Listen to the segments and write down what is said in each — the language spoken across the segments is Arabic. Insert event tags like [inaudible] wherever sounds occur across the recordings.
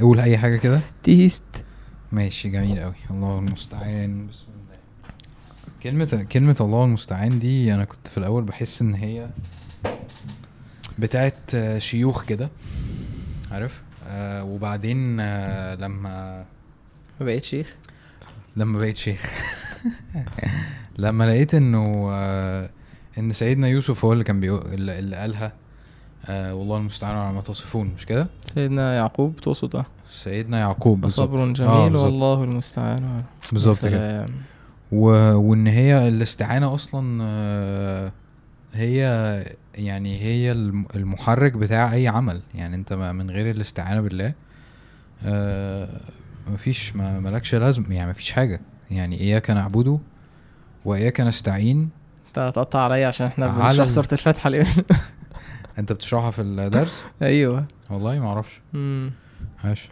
قول أي حاجة كده. تيست ماشي جميل قوي الله المستعان. بسم الله كلمة كلمة الله المستعان دي أنا كنت في الأول بحس إن هي بتاعت شيوخ كده عارف؟ آه وبعدين آه لما ما بقيت شيخ؟ لما بقيت شيخ. [laughs] لما لقيت إنه آه إن سيدنا يوسف هو اللي كان بيقول اللي قالها. آه والله المستعان على ما تصفون مش كده؟ سيدنا يعقوب تقصد آه سيدنا يعقوب بالظبط. صبر آه، جميل بالظبط. والله المستعان بالظبط كده. و... وإن هي الاستعانة أصلا آه، هي يعني هي الم- المحرك بتاع أي عمل. يعني أنت من غير الاستعانة بالله آه، مفيش ما ملكش لازم يعني مفيش حاجة. يعني إياك نعبده وإياك نستعين. أنت هتقطع عليا عشان إحنا بنشرح ال- سورة الفاتحة اليوم [laughs] انت بتشرحها في الدرس؟ [laughs] أيوه. والله ما أعرفش. عاش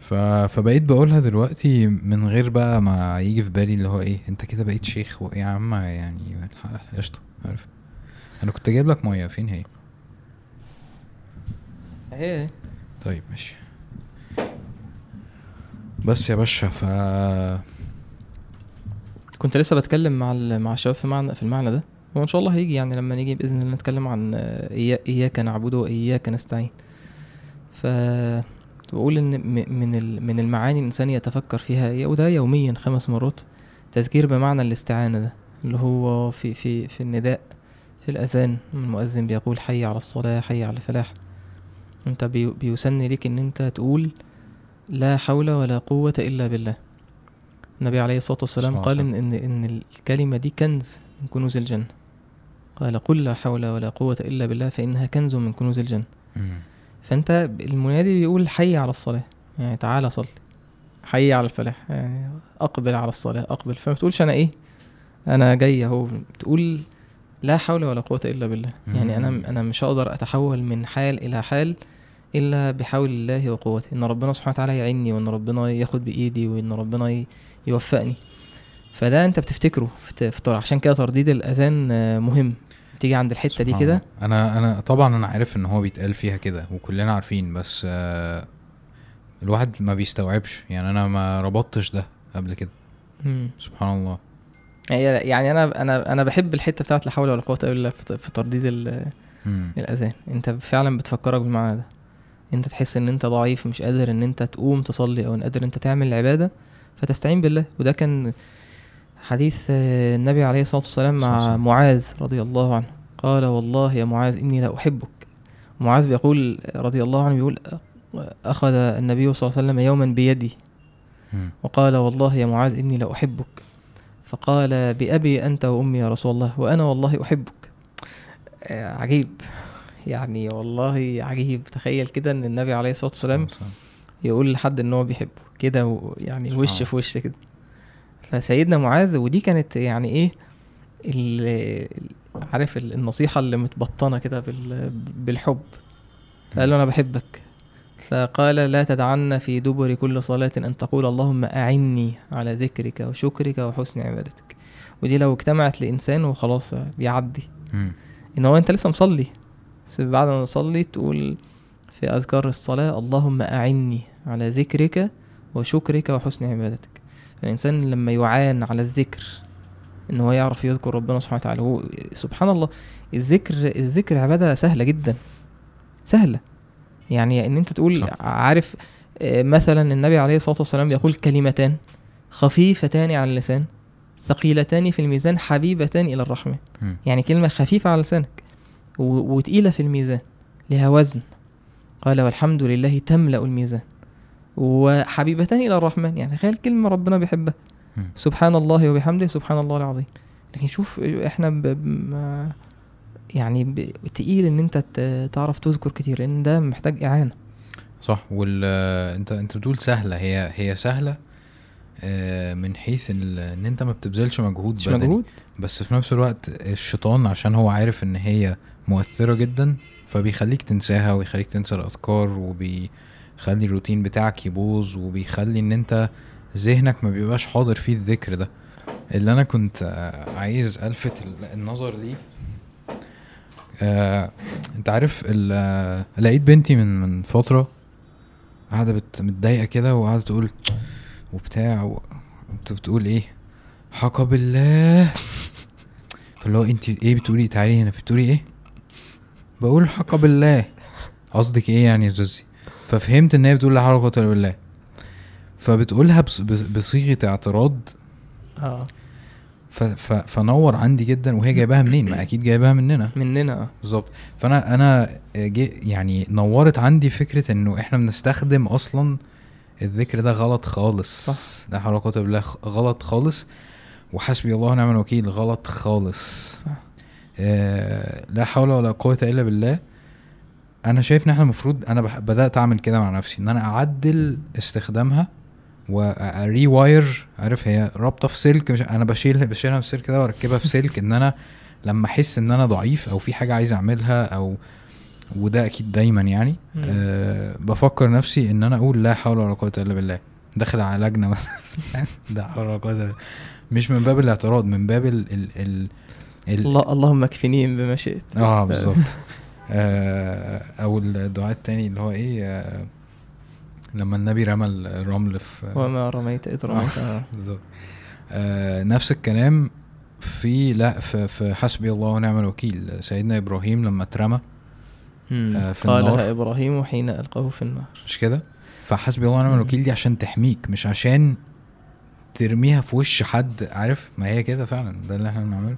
ف... فبقيت بقولها دلوقتي من غير بقى ما يجي في بالي اللي هو إيه انت كده بقيت شيخ و- يا عم يعني قشطة عارف. أنا كنت جايب لك مية فين هي؟ اهي. طيب ماشي. بس يا باشا ف كنت لسه بتكلم مع ال- مع الشباب في معنى في المعنى ده. وإن شاء الله هيجي يعني لما نيجي بإذن الله نتكلم عن إياك نعبد وإياك نستعين. ف بقول إن من من المعاني الإنسان يتفكر فيها هي- وده يوميا خمس مرات. تذكير بمعنى الاستعانة ده اللي هو في في في النداء في الأذان المؤذن بيقول حي على الصلاة حي على الفلاح. أنت بي- بيسن ليك إن أنت تقول لا حول ولا قوة إلا بالله. النبي عليه الصلاة والسلام قال عليه إن, إن الكلمة دي كنز من كنوز الجنة. قال قل لا حول ولا قوة إلا بالله فإنها كنز من كنوز الجنة. فأنت المنادي بيقول حي على الصلاة. يعني تعالى صلي. حي على الفلاح. يعني أقبل على الصلاة. أقبل. فما تقولش أنا إيه؟ أنا جاي أهو. تقول لا حول ولا قوة إلا بالله. يعني أنا. أنا مش هقدر أتحول من حال إلى حال إلا بحول الله وقوته. إن ربنا سبحانه وتعالى يعيني وإن ربنا ياخد بإيدي وإن ربنا يوفقني. فده أنت بتفتكره. في عشان كده ترديد الأذان آه، مهم. تيجي عند الحتة دي كده. أنا أنا طبعا أنا عارف إن هو بيتقال فيها كده وكلنا عارفين بس آه الواحد ما بيستوعبش. يعني أنا ما ربطتش ده قبل كده. سبحان الله. هي- يعني أنا أنا أنا بحب الحتة بتاعت لا حول ولا قوة إلا بالله في ترديد ال- مم. الأذان. أنت فعلا بتفكرك بالمعنى ده. أنت تحس إن أنت ضعيف مش قادر إن أنت تقوم تصلي أو إن قادر أنت تعمل العبادة فتستعين بالله. وده كان حديث آه، النبي عليه الصلاة والسلام مع. معاذ رضي الله عنه. قال والله يا معاذ إني لا أحبك. معاذ بيقول رضي الله عنه بيقول أخذ النبي صلى الله عليه وسلم يوما بيدي. وقال والله يا معاذ إني لا أحبك. فقال بأبي أنت وأمي يا رسول الله وأنا والله أحبك. آه، عجيب. يعني والله عجيب. تخيل كده إن النبي عليه الصلاة والسلام يقول لحد إن هو بيحبه. كده يعني وش. في وش كده. فسيدنا معاذ ودي كانت يعني إيه عارف ال- النصيحة اللي متبطنة كده بال- بالحب. فقال له أنا بحبك. فقال لا تدعن في دبر كل صلاة أن تقول اللهم أعني على ذكرك وشكرك وحسن عبادتك. ودي لو اجتمعت لإنسان وخلاص بيعدي. إن هو أنت لسه مصلي. بس بعد ما تصلي تقول في أذكار الصلاة اللهم أعني على ذكرك وشكرك وحسن عبادتك. الإنسان لما يعان على الذكر إن هو يعرف يذكر ربنا سبحانه وتعالى هو سبحان الله الذكر الذكر عبادة سهلة جدا سهلة يعني إن أنت تقول صح. عارف آه، مثلا النبي عليه الصلاة والسلام يقول كلمتان خفيفتان على اللسان ثقيلتان في الميزان حبيبتان إلى الرحمن. يعني كلمة خفيفة على لسانك وتقيلة في الميزان لها وزن قال والحمد لله تملأ الميزان وحبيبتان إلى الرحمن. يعني تخيل كلمة ربنا بيحبها. سبحان الله وبحمده سبحان الله العظيم. لكن شوف إحنا ب... يعني ب... تقيل إن أنت. تعرف تذكر كتير لأن ده محتاج إعانة. صح. وال أنت أنت بتقول سهلة. هي هي سهلة آه، من حيث إن أنت ما بتبذلش مجهود بدني. مجهود. بس في نفس الوقت الشيطان عشان هو عارف إن هي مؤثرة جدا فبيخليك تنساها ويخليك تنسى الأذكار وبيخلي الروتين بتاعك يبوظ وبيخلي إن أنت ذهنك ما بيبقاش حاضر فيه الذكر ده. اللي أنا كنت آه، عايز ألفت ال- النظر ليه. آه، أنت عارف آه، لقيت بنتي من من فترة قاعدة متضايقة كده وقاعده تقول وبتاع و- بتقول إيه؟ حق بالله فاللي هو أنت إيه بتقولي؟ تعالي هنا. بتقولي إيه؟ بقول حق بالله قصدك إيه يعني يا زوزي؟ ففهمت إن هي بتقول لا حول ولا قوة إلا بالله. فبتقولها بص- بص- بصيغة اعتراض. آه. فنور عندي جدا وهي جايباها منين؟ ما أكيد جايباها مننا. مننا. آه بالظبط. فأنا أنا يعني نورت عندي فكرة إنه إحنا بنستخدم أصلا الذكر ده غلط خالص. صح. لا حول ولا قوة إلا بالله غلط خالص. وحسبي الله ونعم الوكيل غلط خالص. صح. آه لا حول ولا قوة إلا بالله. أنا شايف إن إحنا المفروض أنا بح- بدأت أعمل كده مع نفسي إن أنا أعدل استخدامها وري واير عارف هي رابطة في سلك مش أنا بشيل بشيلها في السلك ده وأركبها في سلك إن أنا لما أحس إن أنا ضعيف أو في حاجة عايز أعملها أو وده أكيد دايما يعني مم. أه بفكر نفسي إن أنا أقول لا حول ولا قوة إلا بالله. داخل على لجنة [laughs] مثلا. لا حول ولا قوة إلا بالله. مش من باب الاعتراض من باب ال ال ال, ال الله اللهم اكفنيهم بما شئت. آه بالظبط. [laughs] أو الدعاء التاني اللي هو إيه آه لما النبي رمى الرمل في [laughs] وما رميت إذ رميت آه. بالظبط آه نفس الكلام في لا في, في حسبي الله ونعم الوكيل سيدنا إبراهيم لما اترمى. آه، في النار. قالها إبراهيم حين ألقاه في النار مش كده فحسبي الله ونعم. الوكيل دي عشان تحميك مش عشان ترميها في وش حد عارف ما هي كده فعلا ده اللي إحنا بنعمله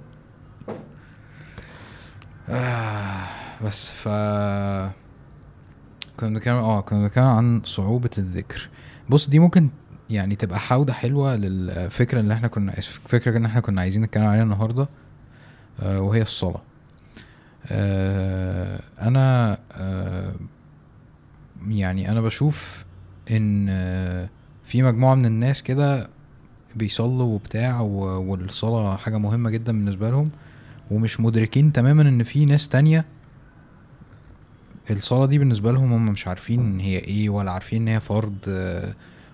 آه بس ف كنا بنتكلم آه كنا بنتكلم عن صعوبة الذكر. بص دي ممكن يعني تبقى حودة حلوة للفكرة اللي إحنا كنا الفكرة اللي إحنا كنا عايزين نتكلم عليها النهاردة آه وهي الصلاة. آه أنا آه يعني أنا بشوف إن في مجموعة من الناس كده بيصلوا وبتاع و- والصلاة حاجة مهمة جدا بالنسبة لهم ومش مدركين تماما إن في ناس تانية الصلاه دي بالنسبة لهم هم مش عارفين هي إيه ولا عارفين إن هي فرض آه،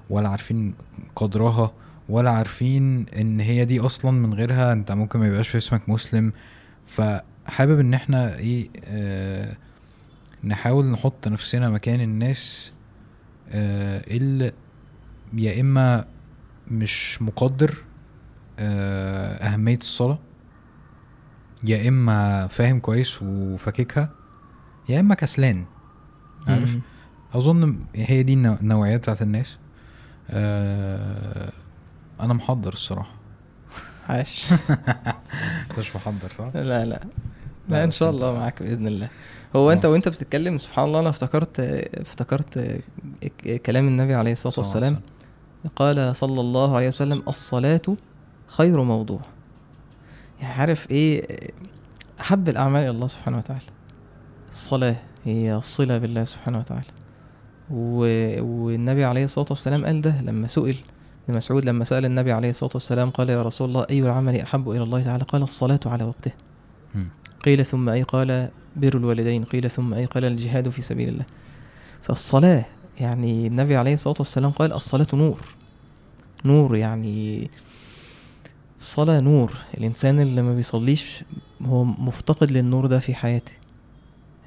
ولا عارفين قدرها ولا عارفين إن هي دي أصلا من غيرها. أنت ممكن ما يبقاش في اسمك مسلم. فحابب إن إحنا إيه آه نحاول نحط نفسنا مكان الناس آه اللي يا إما مش مقدر آه أهمية الصلاة يا إما فاهم كويس وفاككها يا إما كسلان عارف؟ مم. أظن هي دي النوع- النوعيات بتاعت الناس. آه أنا محضر الصراحة. عاش. [laughs] أنت مش محضر صح؟ لا لا. لا، إن شاء انت- الله معاك بإذن الله. هو أنت آه. وأنت بتتكلم سبحان الله أنا افتكرت افتكرت كلام النبي عليه الصلاة والسلام. قال صلى الله عليه وسلم الصلاة خير موضوع. يعني عارف إيه؟ احب الأعمال إلى الله سبحانه وتعالى. الصلاة هي الصله بالله سبحانه وتعالى. و... والنبي عليه الصلاة والسلام قال ده لما سئل ابن مسعود لما سأل النبي عليه الصلاة والسلام قال يا رسول الله أي العمل أحب إلى الله تعالى؟ قال الصلاة على وقته. قيل ثم أي قال بر الوالدين قيل ثم أي قال الجهاد في سبيل الله. فالصلاة يعني النبي عليه الصلاة والسلام قال الصلاة نور. نور يعني الصلاة نور. الإنسان اللي ما بيصليش هو مفتقد للنور ده في حياته.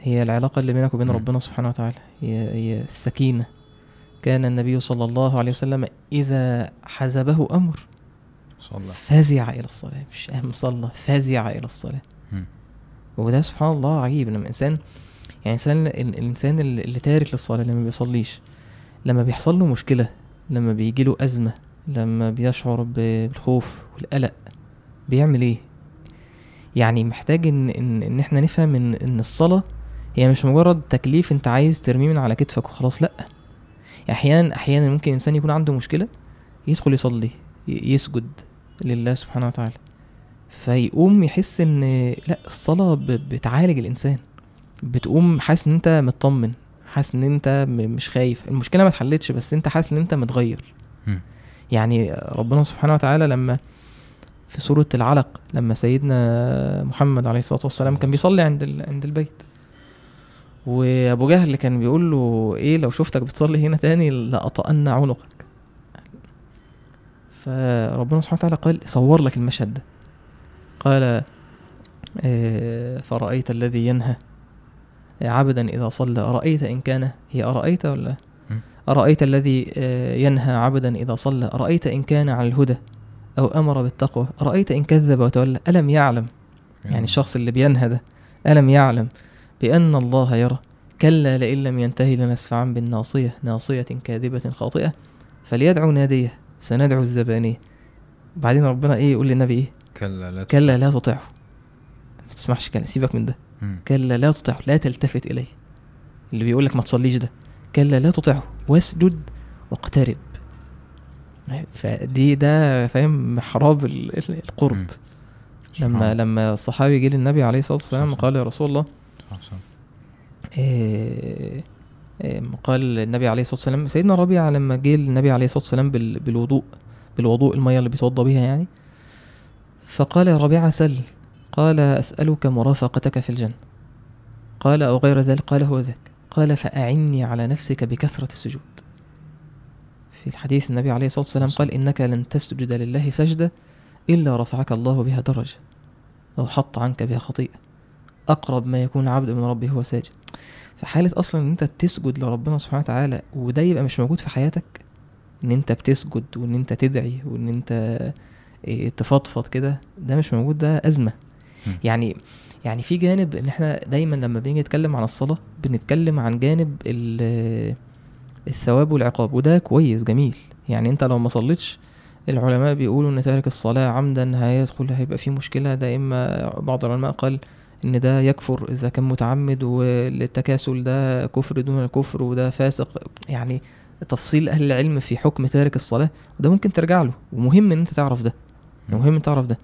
هي العلاقة اللي بينك وبين. ربنا سبحانه وتعالى. هي, هي السكينة. كان النبي صلى الله عليه وسلم إذا حزبه أمر صلى. فزع إلى الصلاة. مش أهم صلى. فزع إلى الصلاة. وده سبحان الله عجيب. لما الانسان يعني الإنسان ال- الانسان اللي تارك للصلاة اللي ما بيصليش لما بيحصل له مشكلة لما بيجي له أزمة لما بيشعر بالخوف والقلق بيعمل إيه؟ يعني محتاج إن إن, إن إحنا نفهم إن إن الصلاة هي مش مجرد تكليف انت عايز ترميه من على كتفك وخلاص لأ. أحيانا أحيانا ممكن الإنسان يكون عنده مشكلة يدخل يصلي يسجد لله سبحانه وتعالى. فيقوم يحس إن لأ الصلاة بتعالج الإنسان. بتقوم حاسس إن أنت مطمن حاسس إن أنت مش خايف. المشكلة ما اتحلتش بس أنت حاسس إن أنت متغير. يعني ربنا سبحانه وتعالى لما في سورة العلق لما سيدنا محمد عليه الصلاة والسلام كان بيصلي عند. عند البيت. وأبو جهل كان بيقول له إيه لو شفتك بتصلي هنا تاني لأطأن عنقك. فربنا سبحانه وتعالى قال صور لك المشهد ده. قال آه، فرأيت الذي ينهى عبدا إذا صلى. أرأيت إن كان هي أرأيت ولا. أرأيت الذي آه، ينهى عبدا إذا صلى. أرأيت إن كان على الهدى أو أمر بالتقوى. أرأيت إن كذب وتولى. ألم يعلم؟ يعني الشخص اللي بينهى ده ألم يعلم؟ بأن الله يرى. كلا لئن لم ينتهي لنسفعا بالناصية ناصية كاذبة خاطئة. فليدعو ناديه سندعو الزبانية. بعدين ربنا إيه يقول للنبي إيه؟ كلا لا كلا لا تطعه. ما تسمعش كلام سيبك من ده. كلا لا تطعه لا تلتفت إليه. اللي بيقول لك ما تصليش ده. كلا لا تطعه واسجد واقترب. فدي ده فاهم محراب ال- ال- القرب. مم. لما لما الصحابي جه للنبي عليه الصلاة والسلام. قال يا رسول الله إيه إيه قال النبي عليه الصلاة والسلام سيدنا ربيعة لما جه النبي عليه الصلاة والسلام بال- بالوضوء بالوضوء المية اللي بيتوضى بيها يعني فقال يا ربيعة سل قال أسألك مرافقتك في الجنة. قال أو غير ذلك قال هو ذاك. قال فأعني على نفسك بكثرة السجود. في الحديث النبي عليه الصلاة والسلام قال إنك لن تسجد لله سجدة إلا رفعك الله بها درجة أو حط عنك بها خطيئة. أقرب ما يكون العبد من ربه هو ساجد. فحالة أصلا إن أنت تسجد لربنا سبحانه وتعالى وده يبقى مش موجود في حياتك إن أنت بتسجد وإن أنت تدعي وإن أنت إيه، تفضفض كده ده مش موجود ده أزمة. مم. يعني يعني في جانب إن إحنا دايما لما بنيجي نتكلم عن الصلاة بنتكلم عن جانب ال- الثواب والعقاب وده كويس جميل. يعني أنت لو ما صليتش العلماء بيقولوا إن تارك الصلاة عمدا هيدخل هيبقى فيه مشكلة ده إما بعض العلماء قال إن ده يكفر إذا كان متعمد والتكاسل ده كفر دون الكفر وده فاسق. يعني تفصيل أهل العلم في حكم تارك الصلاة وده ممكن ترجع له. ومهم إن أنت تعرف ده. مهم إن تعرف ده.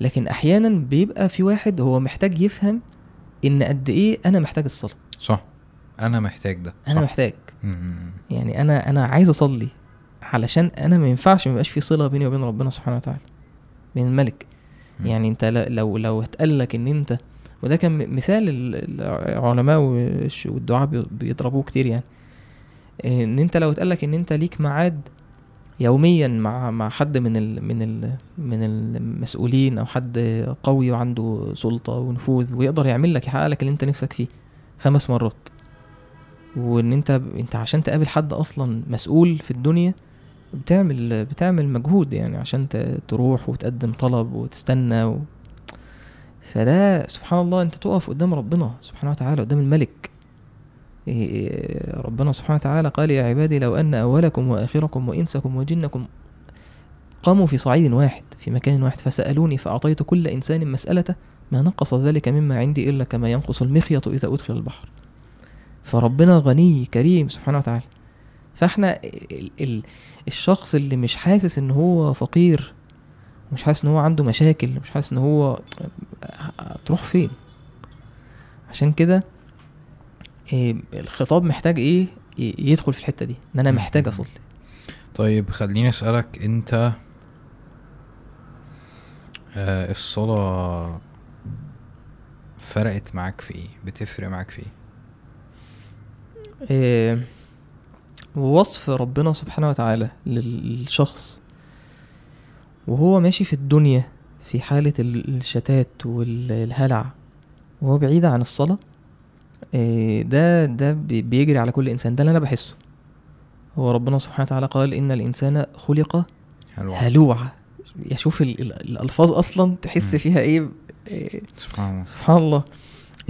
لكن أحيانا بيبقى في واحد هو محتاج يفهم إن قد إيه أنا محتاج الصلاة. صح. أنا محتاج ده. أنا صح. محتاج. مم،. يعني أنا أنا عايز أصلي علشان أنا ما ينفعش ما يبقاش في صلة بيني وبين ربنا سبحانه وتعالى. بين الملك. مم. يعني أنت لو لو اتقال لك إن أنت وده كان مثال ال- العلماء والدعاء بي- بيضربوه كتير يعني إن أنت لو اتقال لك إن أنت ليك ميعاد يوميا مع مع حد من ال من ال من المسؤولين أو حد قوي وعنده سلطة ونفوذ ويقدر يعمل لك يحقق لك اللي أنت نفسك فيه خمس مرات وإن أنت أنت عشان تقابل حد أصلا مسؤول في الدنيا بتعمل بتعمل مجهود يعني عشان تروح وتقدم طلب وتستنى. فده سبحان الله أنت تقف قدام ربنا سبحانه وتعالى قدام الملك. إيه- ربنا سبحانه وتعالى قال يا عبادي لو أن أولكم وآخركم وإنسكم وجنكم قاموا في صعيد واحد في مكان واحد فسألوني فأعطيت كل إنسان مسألته ما نقص ذلك مما عندي إلا كما ينقص المخيط إذا أدخل البحر. فربنا غني كريم سبحانه وتعالى. فإحنا ال ال الشخص اللي مش حاسس إن هو فقير مش حاسس إن هو عنده مشاكل مش حاسس إن هو تروح فين. عشان كده إيه الخطاب محتاج إيه يدخل في الحتة دي إن أنا محتاج أصلي. طيب خليني أسألك أنت آه الصلاة فرقت معاك في إيه؟ بتفرق معاك في إيه؟ إيه وصف ربنا سبحانه وتعالى لل- للشخص وهو ماشي في الدنيا في حالة ال- الشتات والهلع. وهو بعيد عن الصلاة إيه ده ده بي- بيجري على كل إنسان. ده اللي أنا بحسه. هو ربنا سبحانه وتعالى قال إن الإنسان خلق هلوعا. يشوف ال- ال- الألفاظ أصلا تحس. فيها إيه, إيه سبحان الله. سبحان الله.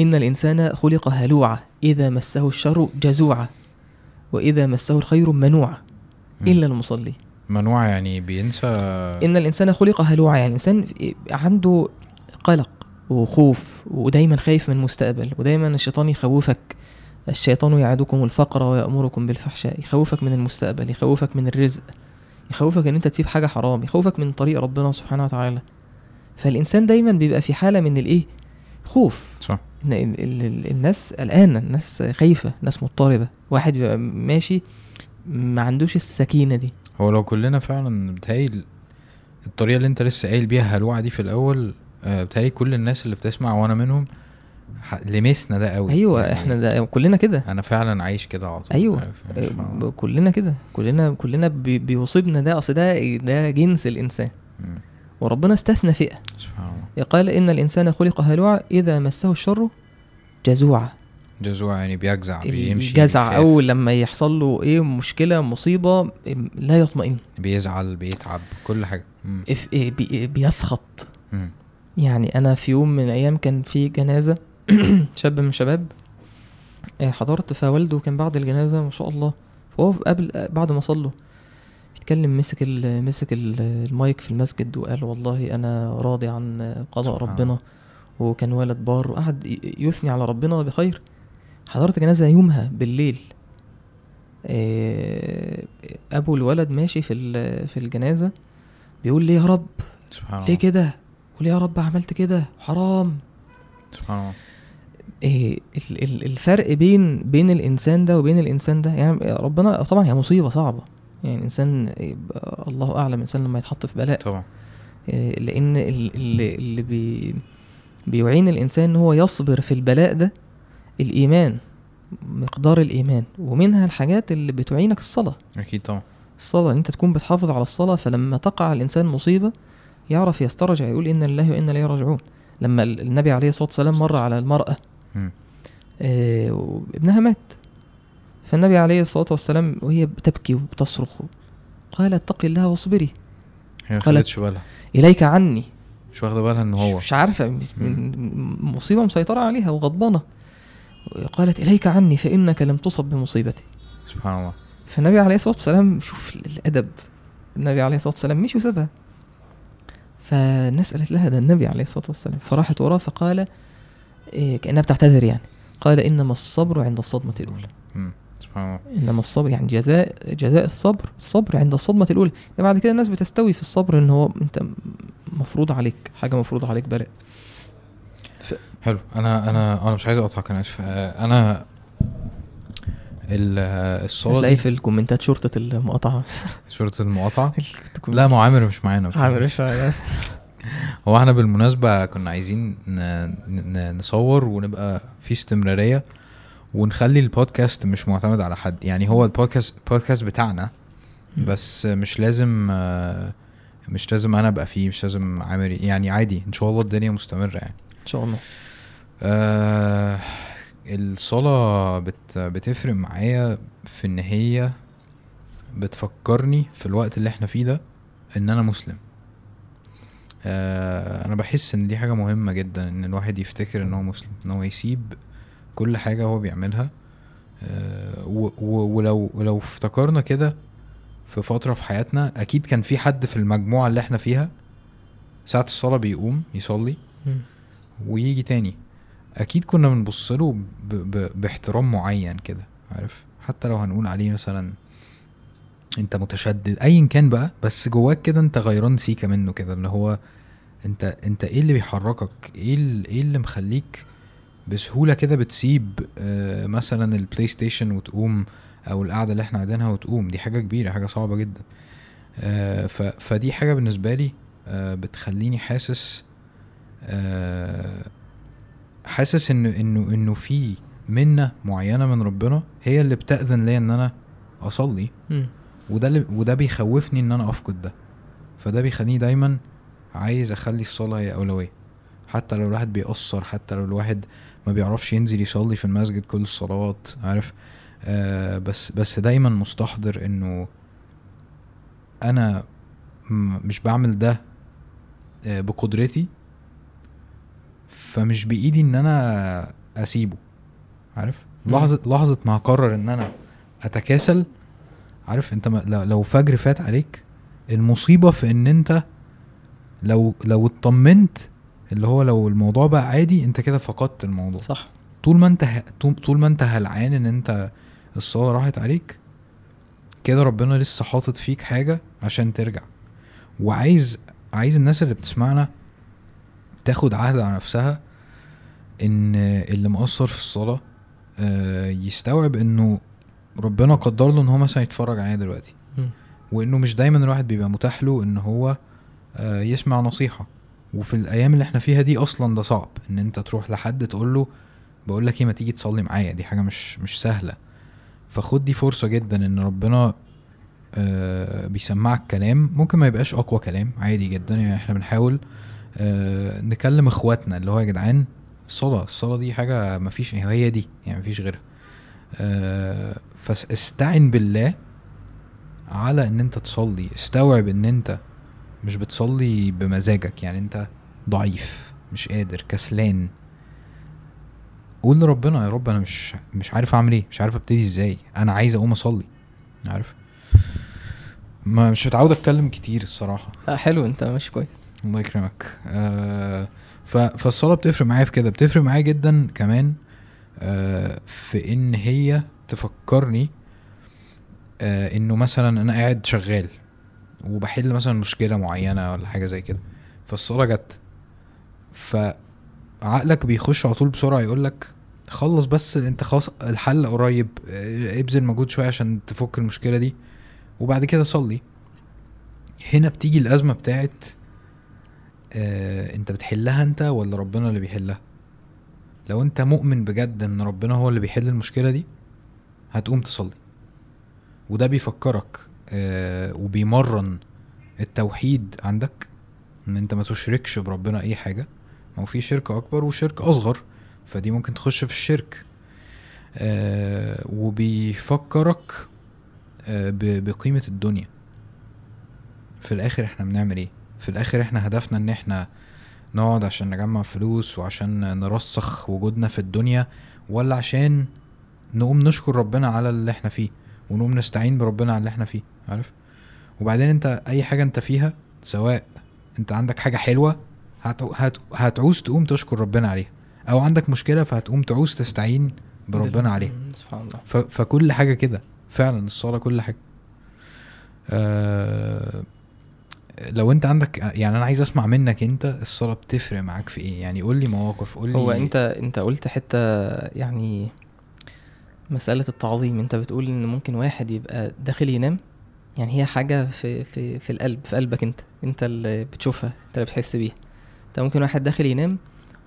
إن الإنسان خلق هلوعا. إذا مسه الشر جزوعا. وإذا مسه الخير منوعا. إلا المصلي. منوع يعني بينسى؟ إن الإنسان خلق هلوعا يعني الإنسان عنده قلق وخوف ودايما خايف من المستقبل ودايما الشيطان يخوفك. الشيطان يعدكم الفقر ويأمركم بالفحشاء يخوفك من المستقبل يخوفك من الرزق يخوفك إن أنت تسيب حاجة حرام يخوفك من طريق ربنا سبحانه وتعالى. فالإنسان دايما بيبقى في حالة من الإيه؟ خوف. صح. إن ال- ال- ال- الناس قلقانة الناس خايفة الناس مضطربة. واحد بيبقى ماشي ما عندوش السكينة دي. هو لو كلنا فعلا بتهيألي الطريقة اللي انت لسه قايل بيها هلوعة دي في الأول آه، بتهيألي كل الناس اللي بتسمع وأنا منهم لمسنا ده قوي. أيوه يعني إحنا ده كلنا كده. أنا فعلا عايش كده على طول. أيوه يعني. آه، كلنا كده. كلنا كلنا بي- بيصيبنا ده. أصل ده ده جنس الإنسان. وربنا استثنى فئة. سبحان الله. قال إن الإنسان خلق هلوعا إذا مسه الشر جزوعا. جزوع يعني بيجزع بيمشي بيخاف، أول لما يحصل له إيه مشكلة مصيبة لا يطمئن. بيزعل بيتعب كل حاجة. إف- إيه بي- بيسخط. مم. يعني أنا في يوم من الأيام كان في جنازة. [clears throat] شاب من الشباب آه، حضرت فوالده كان بعد الجنازة ما شاء الله. فهو قبل بعد ما صلوا بيتكلم مسك ال مسك ال المايك في المسجد وقال والله أنا راضي عن قضاء ربنا. وكان ولد بار وقعد يثني على ربنا بخير. حضرت جنازة يومها بالليل. آه، أبو الولد ماشي في في الجنازة بيقول لي يا رب سبحان ليه الله. كده؟ وليه يا رب عملت كده حرام. سبحان الله. إيه ال- ال- الفرق بين بين الإنسان ده وبين الإنسان ده يعني ربنا طبعا هي مصيبة صعبة. يعني الإنسان الله أعلم الإنسان لما يتحط في بلاء. طبعا. إيه، لأن ال- اللي, اللي بي بيعين الإنسان إن هو يصبر في البلاء ده الإيمان مقدار الإيمان ومنها الحاجات اللي بتعينك الصلاة. أكيد طبعا. الصلاة إن أنت تكون بتحافظ على الصلاة فلما تقع الإنسان مصيبة يعرف يسترجع يقول إن لله وأنا إليه راجعون. لما ال- النبي عليه الصلاة والسلام مر على المرأة مم. آه، وابنها مات. فالنبي عليه الصلاة والسلام وهي بتبكي وبتصرخ قال اتقي الله واصبري. هي ما قالت- خدتش بالها. إليك عني. مش واخدة بالها إن هو. مش, من مصيبة مسيطرة عليها وغضبانة. قالت إليك عني فإنك لم تصب بمصيبتي. سبحان الله. فالنبي عليه الصلاة والسلام شوف الأدب. النبي عليه الصلاة والسلام مشي وسابها. فالناس قالت لها ده النبي عليه الصلاة والسلام. فراحت وراه فقال إيه كأنها بتعتذر يعني. قال إنما الصبر عند الصدمة الأولى. سبحان الله. إنما الصبر يعني جزاء جزاء الصبر. الصبر عند الصدمة الأولى. يعني بعد كده الناس بتستوي في الصبر إن هو أنت مفروض عليك حاجة مفروض عليك بلاء. حلو. أنا أنا أنا مش عايز أقطعك أنا آسف. آه، أنا ال- آه، الصلاه هتلاقي في الكومنتات شرطة المقاطعة. [laughs] شرطة المقاطعة؟ [laughs] لا ما عامر مش معانا. عامل إيش هو إحنا بالمناسبة كنا عايزين نصور ونبقى في استمرارية ونخلي البودكاست مش معتمد على حد. يعني هو البودكاست البودكاست بتاعنا بس مش لازم آه، مش لازم أنا أبقى فيه مش لازم عامر يعني عادي. إن شاء الله الدنيا مستمرة يعني. إن شاء الله. آه الصلاة بت بتفرق معايا في إن هي بتفكرني في الوقت اللي إحنا فيه ده إن أنا مسلم. آه أنا بحس إن دي حاجة مهمة جدا إن الواحد يفتكر إن هو مسلم إن هو يسيب كل حاجة هو بيعملها. آه ولو ولو افتكرنا كده في فترة في حياتنا أكيد كان في حد في المجموعة اللي إحنا فيها ساعة الصلاة بيقوم يصلي. ويجي تاني. أكيد كنا بنبص له. باحترام معين كده عارف؟ حتى لو هنقول عليه مثلا أنت متشدد ايا كان بقى بس جواك كده أنت غيران سيكا منه كده اللي هو أنت أنت إيه اللي بيحركك؟ إيه ال... إيه اللي مخليك بسهولة كده بتسيب آه مثلا البلاي ستيشن وتقوم أو القعدة اللي إحنا قاعدينها وتقوم؟ دي حاجة كبيرة حاجة صعبة جدا. آه ف... فدي حاجة بالنسبة لي آه بتخليني حاسس آه حاسس ان إنه إنه في منة معينة من ربنا هي اللي بتأذن ليا إن أنا أصلي. وده اللي وده بيخوفني إن أنا أفقد ده. فده بيخليني دايما عايز أخلي الصلاة هي أولوية. حتى لو الواحد بيقصر حتى لو الواحد ما بيعرفش ينزل يصلي في المسجد كل الصلوات عارف؟ آه بس بس دايما مستحضر إنه أنا مش بعمل ده آه بقدرتي. فمش بإيدي إن أنا أسيبه عارف؟ مم. لحظة لحظة ما هقرر إن أنا أتكاسل عارف؟ أنت ما لو- فجر فات عليك المصيبة في إن أنت لو لو اطمنت اللي هو لو الموضوع بقى عادي أنت كده فقدت الموضوع. صح. طول ما أنت ه... طول ما أنت هلعان إن أنت الصلاة راحت عليك كده ربنا لسه حاطط فيك حاجة عشان ترجع. وعايز عايز الناس اللي بتسمعنا تاخد عهد على نفسها إن اللي مقصر في الصلاة آه، يستوعب إنه ربنا قدر له إن هو مثلا يتفرج علينا دلوقتي. وإنه مش دايما الواحد بيبقى متاح له إن هو آه، يسمع نصيحة. وفي الأيام اللي إحنا فيها دي أصلا ده صعب إن أنت تروح لحد تقول له بقول لك إيه ما تيجي تصلي معايا. دي حاجة مش مش سهلة. فخد دي فرصة جدا إن ربنا آه، بيسمعك كلام. ممكن ما يبقاش أقوى كلام عادي جدا. يعني إحنا بنحاول آه، نكلم اخواتنا اللي هو يا جدعان الصلاه الصلاة دي حاجة مفيش هي دي يعني مفيش غيرها. آه فاستعن بالله على إن أنت تصلي استوعب إن أنت مش بتصلي بمزاجك يعني أنت ضعيف مش قادر كسلان. قول لربنا يا رب أنا مش مش عارف أعمل إيه مش عارف أبتدي إزاي أنا عايز أقوم أصلي عارف؟ ما مش متعود أتكلم كتير الصراحة. لا حلو أنت ماشي كويس. الله يكرمك. آه فالصلاة بتفرق معايا في كده بتفرق معايا جدا كمان آه في إن هي تفكرني آه إنه مثلا أنا قاعد شغال وبحل مثلا مشكلة معينة ولا حاجة زي كده فالصلاة جت. فعقلك بيخش على طول بسرعة يقول لك خلص بس أنت خلاص الحل قريب آه، ابذل مجهود شوية عشان تفك المشكلة دي وبعد كده صلي. هنا بتيجي الأزمة بتاعت آه انت بتحلها انت ولا ربنا اللي بيحلها؟ لو انت مؤمن بجد ان ربنا هو اللي بيحل المشكلة دي هتقوم تصلي. وده بيفكرك آه وبيمرن التوحيد عندك إن انت ما تشركش بربنا أي حاجة. ما هو في شرك أكبر وشرك أصغر فدي ممكن تخش في الشرك. آه وبيفكرك بقيمة الدنيا. في الآخر إحنا بنعمل إيه؟ في الآخر إحنا هدفنا إن إحنا نقعد عشان نجمع فلوس وعشان نرسخ وجودنا في الدنيا ولا عشان نقوم نشكر ربنا على اللي إحنا فيه ونقوم نستعين بربنا على اللي إحنا فيه عارف؟ وبعدين أنت أي حاجة أنت فيها سواء أنت عندك حاجة حلوة هت... هت... هتعوز تقوم تشكر ربنا عليها أو عندك مشكلة فهتقوم تعوز تستعين بربنا عليها. سبحان الله. ف... فكل حاجة كده فعلا الصلاة كل حاجة. آه... لو انت عندك يعني أنا عايز اسمع منك انت الصلاه بتفرق معاك في إيه؟ يعني قول لي مواقف قول لي هو انت انت قلت حتة يعني مسألة التعظيم. انت بتقول ان ممكن واحد يبقى داخل ينام يعني هي حاجة في في في القلب في قلبك انت انت اللي بتشوفها انت اللي بتحس بيها. انت ممكن واحد داخل ينام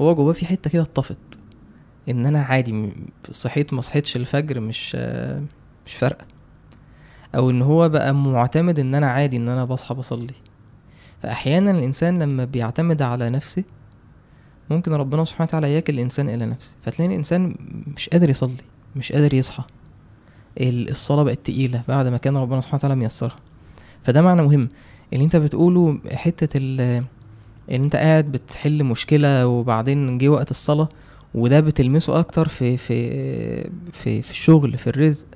هو جواه في حتة كده اتطفت. ان أنا عادي صحيت ما صحيتش الفجر مش مش فارقة. أو ان هو بقى معتمد ان أنا عادي ان أنا بصحى بصلي. فأحيانا الإنسان لما بيعتمد على نفسه ممكن ربنا سبحانه وتعالى ياكل الإنسان إلى نفسه. فتلاقي الإنسان مش قادر يصلي مش قادر يصحى. ال- الصلاة بقت تقيلة بعد ما كان ربنا سبحانه وتعالى ميسرها. فده معنى مهم. اللي أنت بتقوله ال اللي أنت قاعد بتحل مشكلة وبعدين جه وقت الصلاة وده بتلمسه أكتر في في في في الشغل في الرزق.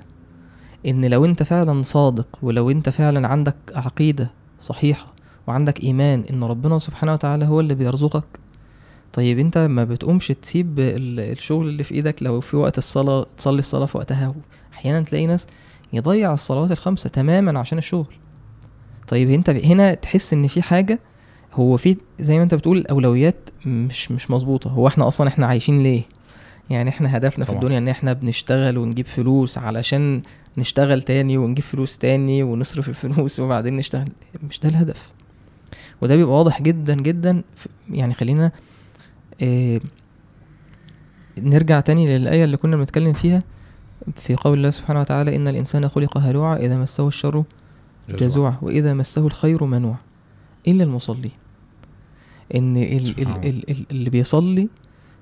إن لو أنت فعلا صادق ولو أنت فعلا عندك عقيدة صحيحة وعندك إيمان إن ربنا سبحانه وتعالى هو اللي بيرزقك. طيب أنت ما بتقومش تسيب ال- الشغل اللي في إيدك لو في وقت الصلاة تصلي الصلاة في وقتها. أحيانا تلاقي ناس يضيع الصلوات الخمسة تماما عشان الشغل. طيب أنت هنا تحس إن في حاجة؟ هو في زي ما أنت بتقول الاولويات مش مش مظبوطة. هو إحنا أصلا إحنا عايشين ليه؟ يعني إحنا هدفنا في طبعا. الدنيا إن إحنا بنشتغل ونجيب فلوس علشان نشتغل تاني ونجيب فلوس تاني ونصرف الفلوس وبعدين نشتغل. مش ده الهدف. وده بيبقى واضح جدا جدا يعني خلينا إيه نرجع تاني للآية اللي كنا بنتكلم فيها في قول الله سبحانه وتعالى إن الإنسان خلق هلوعا إذا مسه الشر جزوعا. وإذا مسه الخير منوعا. إلا المصلين إن ال ال ال ال اللي بيصلي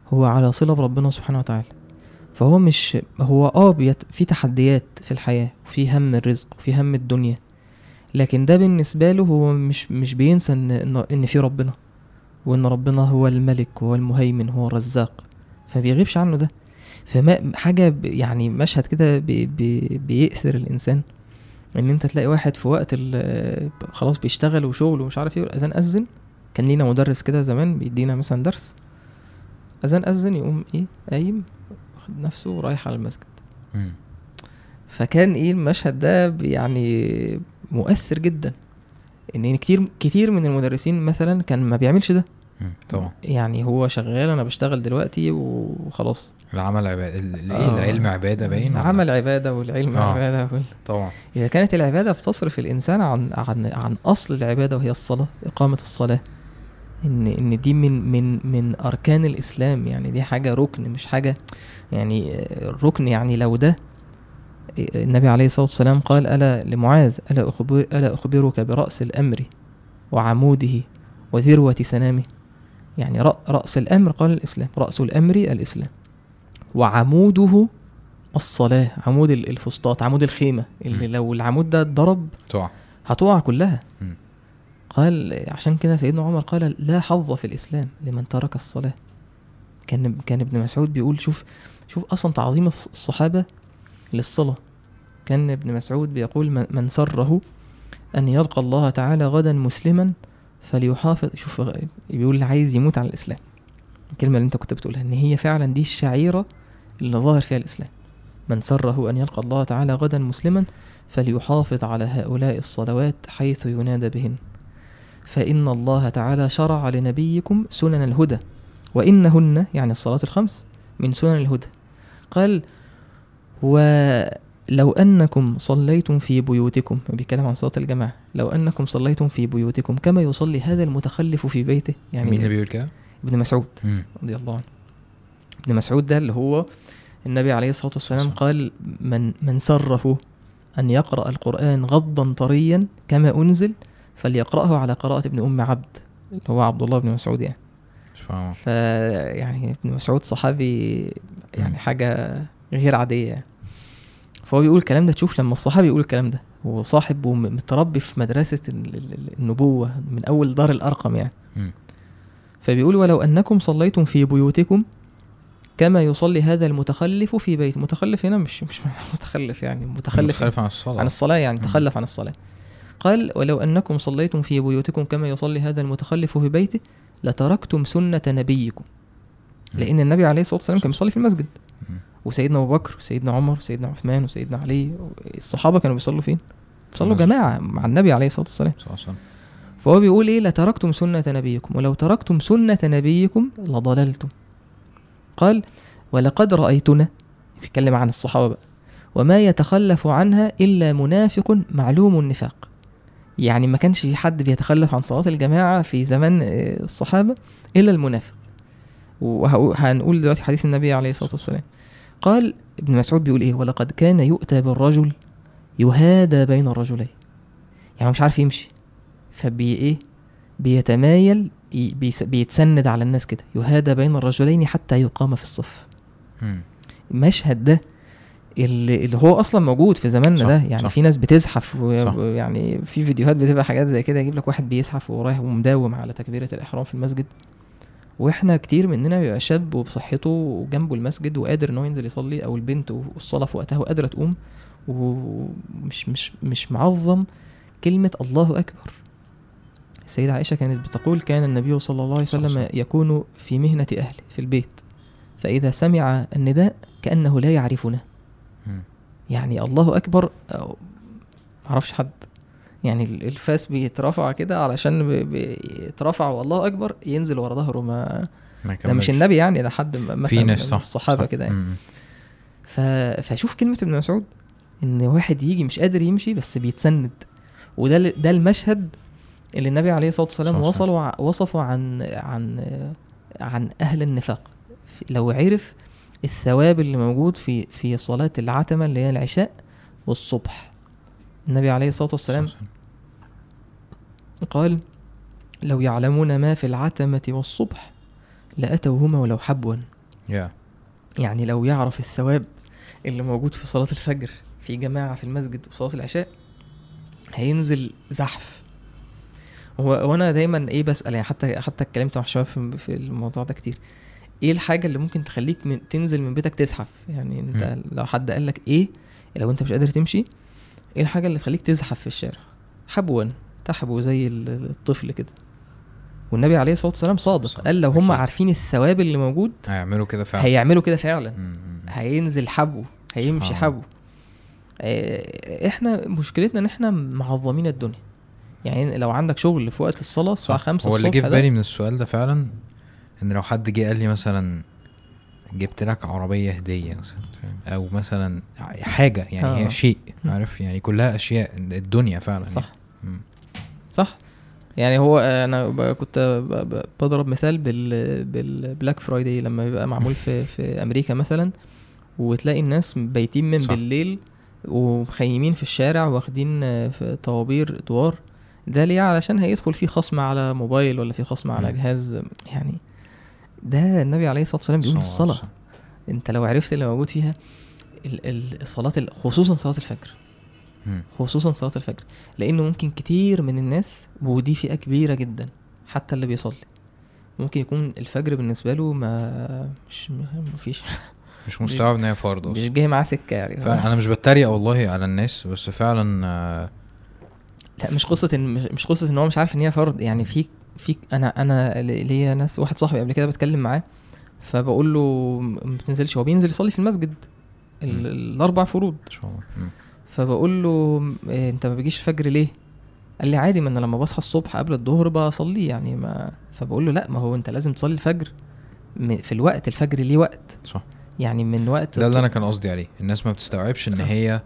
هو على صلة بربنا سبحانه وتعالى. فهو مش هو آه في تحديات في الحياة وفي هم الرزق وفي هم الدنيا. لكن ده بالنسبة له هو مش مش بينسى إن إن, في ربنا وإن ربنا هو الملك هو المهيمن هو الرزاق. فبيغيبش عنه ده. فما حاجة يعني مشهد كده بي بي بيأثر الإنسان. إن أنت تلاقي واحد في وقت خلاص بيشتغل وشغل ومش عارف إيه والأذان أذن. كان لينا مدرس كده زمان بيدينا مثلا درس. أذان أذن يقوم إيه؟ قايم واخد نفسه ورايح على المسجد. فكان إيه المشهد ده يعني مؤثر جدا إن كتير كتير من المدرسين مثلا كان ما بيعملش ده. طبعا يعني هو شغال أنا بشتغل دلوقتي وخلاص العمل عباده إيه آه. العلم عبادة باين ولا؟ عمل عبادة والعلم آه. عبادة وال... طبعا إذا كانت العبادة بتصرف الإنسان عن عن عن أصل العبادة وهي الصلاة إقامة الصلاة إن إن دي من من من أركان الإسلام يعني دي حاجة ركن مش حاجة يعني آه، الركن يعني لو ده آه، النبي عليه الصلاة والسلام قال ألا لمعاذ ألا أخبر ألا أخبرك برأس الأمر وعموده وذروة سنامه. يعني رأ- رأس الأمر قال الإسلام رأس الأمر الإسلام. وعموده الصلاة عمود ال- الفسطاط عمود الخيمة. اللي. لو العمود ده اتضرب تقع هتقع كلها. مم. قال عشان كده سيدنا عمر قال لا حظ في الإسلام لمن ترك الصلاة. كان كان ابن مسعود بيقول شوف شوف أصلا تعظيم الص- الصحابة للصلاة. كان ابن مسعود بيقول من- سره أن يلقى الله تعالى غدا مسلما فليحافظ شوف بيقول اللي عايز يموت على الإسلام. الكلمة اللي أنت كنت بتقولها إن هي فعلا دي الشعيرة اللي ظاهر فيها الإسلام. من سره أن يلقى الله تعالى غدا مسلما فليحافظ على هؤلاء الصلوات حيث ينادى بهن. فإن الله تعالى شرع لنبيكم سنن الهدى وإنهن يعني الصلاة الخمس من سنن الهدى قال ولو أنكم صليتم في بيوتكم بيتكلم عن صلاة الجماعة لو أنكم صليتم في بيوتكم كما يصلي هذا المتخلف في بيته يعني مين اللي يعني بيقول كده؟ ابن مسعود. رضي الله عنه ابن مسعود ده اللي هو النبي عليه الصلاة والسلام قال من من سره أن يقرأ القرآن غضا طريا كما أنزل فليقرأه على قراءة ابن أم عبد اللي هو عبد الله بن مسعود يعني فيعني ابن مسعود صحابي يعني. حاجة غير عادية يعني. فهو بيقول الكلام ده تشوف لما الصحابي يقول الكلام ده هو صاحب ومتربي في مدرسة ال- ال- ال- النبوة من أول دار الأرقم يعني مم. فبيقول ولو أنكم صليتم في بيوتكم كما يصلي هذا المتخلف في بيت متخلف هنا مش مش [laughs] متخلف يعني متخلف مختلف عن الصلاة عن الصلاة يعني مم. تخلف عن الصلاة قال ولو أنكم صليتم في بيوتكم كما يصلي هذا المتخلف في بيته لتركتم سنة نبيكم. لأن النبي عليه الصلاة والسلام كان بيصلي في المسجد. وسيدنا أبو بكر وسيدنا عمر وسيدنا عثمان وسيدنا علي. الصحابة كانوا بيصلوا فين؟ بيصلوا. جماعة مع النبي عليه الصلاة والسلام. صلى الله عليه وسلم. فهو بيقول إيه؟ لتركتم سنة نبيكم ولو تركتم سنة نبيكم لضللتم. قال ولقد رأيتنا بيتكلم عن الصحابة بقى. وما يتخلف عنها إلا منافق معلوم النفاق. يعني ما كانش في حد بيتخلف عن صلاة الجماعة في زمان آه، الصحابة إلا المنافق. وهنقول دلوقتي حديث النبي عليه الصلاة والسلام. قال ابن مسعود بيقول إيه؟ ولقد كان يؤتى بالرجل يهادى بين الرجلين. يعني مش عارف يمشي. فبي إيه؟ بيتمايل بيتسند على الناس كده. يهادى بين الرجلين حتى يقام في الصف. المشهد ده اللي, اللي هو أصلا موجود في زماننا ده. يعني صح. في ناس بتزحف. ويعني في فيديوهات بتبقى حاجات زي كده. يجيب لك واحد بيزحف ورايح ومداوم على تكبيرة الإحرام في المسجد. وإحنا كتير مننا بيبقى شاب وبصحته وجنبه المسجد وقادر إن هو ينزل يصلي أو البنت والصلاة في وقتها وقادرة تقوم ومش مش مش معظم كلمة الله أكبر. السيدة عائشة كانت بتقول كان النبي صلى الله عليه وسلم يكون في مهنة أهله في البيت فإذا سمع النداء كأنه لا يعرفنا. يعني الله أكبر معرفش حد. يعني ال- الفاس بيترفع كده علشان بي- بيترفع والله أكبر ينزل ورا ظهره ما ما ده مش. النبي يعني ده حد مثلا صح الصحابة صح. كده يعني مم. ف... فشوف كلمة ابن مسعود إن واحد يجي مش قادر يمشي بس بيتسند وده ال- ده المشهد اللي النبي عليه الصلاة والسلام وصلوا ع- وصفوا عن عن عن أهل النفاق لو عرف الثواب اللي موجود في في صلاة العتمة اللي هي العشاء والصبح النبي عليه الصلاة والسلام قال لو يعلمون ما في العتمة والصبح لأتوهما ولو حبوا. يا يعني لو يعرف الثواب اللي موجود في صلاة الفجر في جماعة في المسجد وصلاة العشاء هينزل زحف. وأنا دايما إيه بسأل يعني حتى حتى اتكلمت مع الشباب في الموضوع ده كتير. إيه الحاجة اللي ممكن تخليك من تنزل من بيتك تزحف؟ يعني أنت مم. لو حد قال لك إيه لو أنت مش قادر تمشي إيه الحاجة اللي تخليك تزحف في الشارع؟ حبوا تحبوا زي ال- الطفل كده والنبي عليه الصلاة والسلام صادق صح. قال لو هم أكيد. عارفين الثواب اللي موجود هيعملوا كده فعلا هيعملوا كده فعلا. هينزل حبو هيمشي حبو آه، إحنا مشكلتنا ان إحنا معظمين الدنيا يعني لو عندك شغل في وقت الصلاة الساعة صح. 5 هو اللي جه الصبح في بالي من السؤال ده فعلا إن لو حد جه قال لي مثلا جبت لك عربية هدية مثلا؟ أو مثلا حاجة يعني آه. هي شيء. عارف يعني كلها أشياء الدنيا فعلا صح يعني. صح يعني هو أنا كنت بضرب مثال بال بال Black Friday لما بيبقى معمول في في أمريكا مثلا وتلاقي الناس بايتين من صح. بالليل ومخيمين في الشارع واخدين في طوابير ادوار ده ليه علشان هيدخل فيه خصم على موبايل ولا فيه خصم على. جهاز يعني ده النبي عليه الصلاة والسلام بيقول الصلاة انت لو عرفت اللي موجود فيها ال- ال- الصلاه ال- خصوصا صلاة الفجر. خصوصا صلاة الفجر لأنه ممكن كتير من الناس ودي فئة كبيرة جدا حتى اللي بيصلي. ممكن يكون الفجر بالنسبة له ما مش ما فيش. مش مستوعب إن هي فرض مش أصلا. جاي معاه سكة يعني. فعلا أنا مش بتريق والله على الناس بس فعلا آه، لا مش قصة ان مش- مش قصة إن هو مش عارف إن هي فرض. يعني في في أنا أنا ليا ناس واحد صاحبي قبل كده بتكلم معاه فبقول له ما بتنزلش. هو بينزل يصلي في المسجد. الأربع فروض. إن شاء الله. فبقول له إيه انت ما بيجيش الفجر ليه؟ قال لي عادي ما أنا لما بصحى الصبح قبل الظهر بصلي يعني ما فبقول له لا ما هو انت لازم تصلي الفجر في الوقت الفجر ليه وقت. صح. يعني من وقت ده اللي أنا كان قصدي عليه الناس ما بتستوعبش إن هي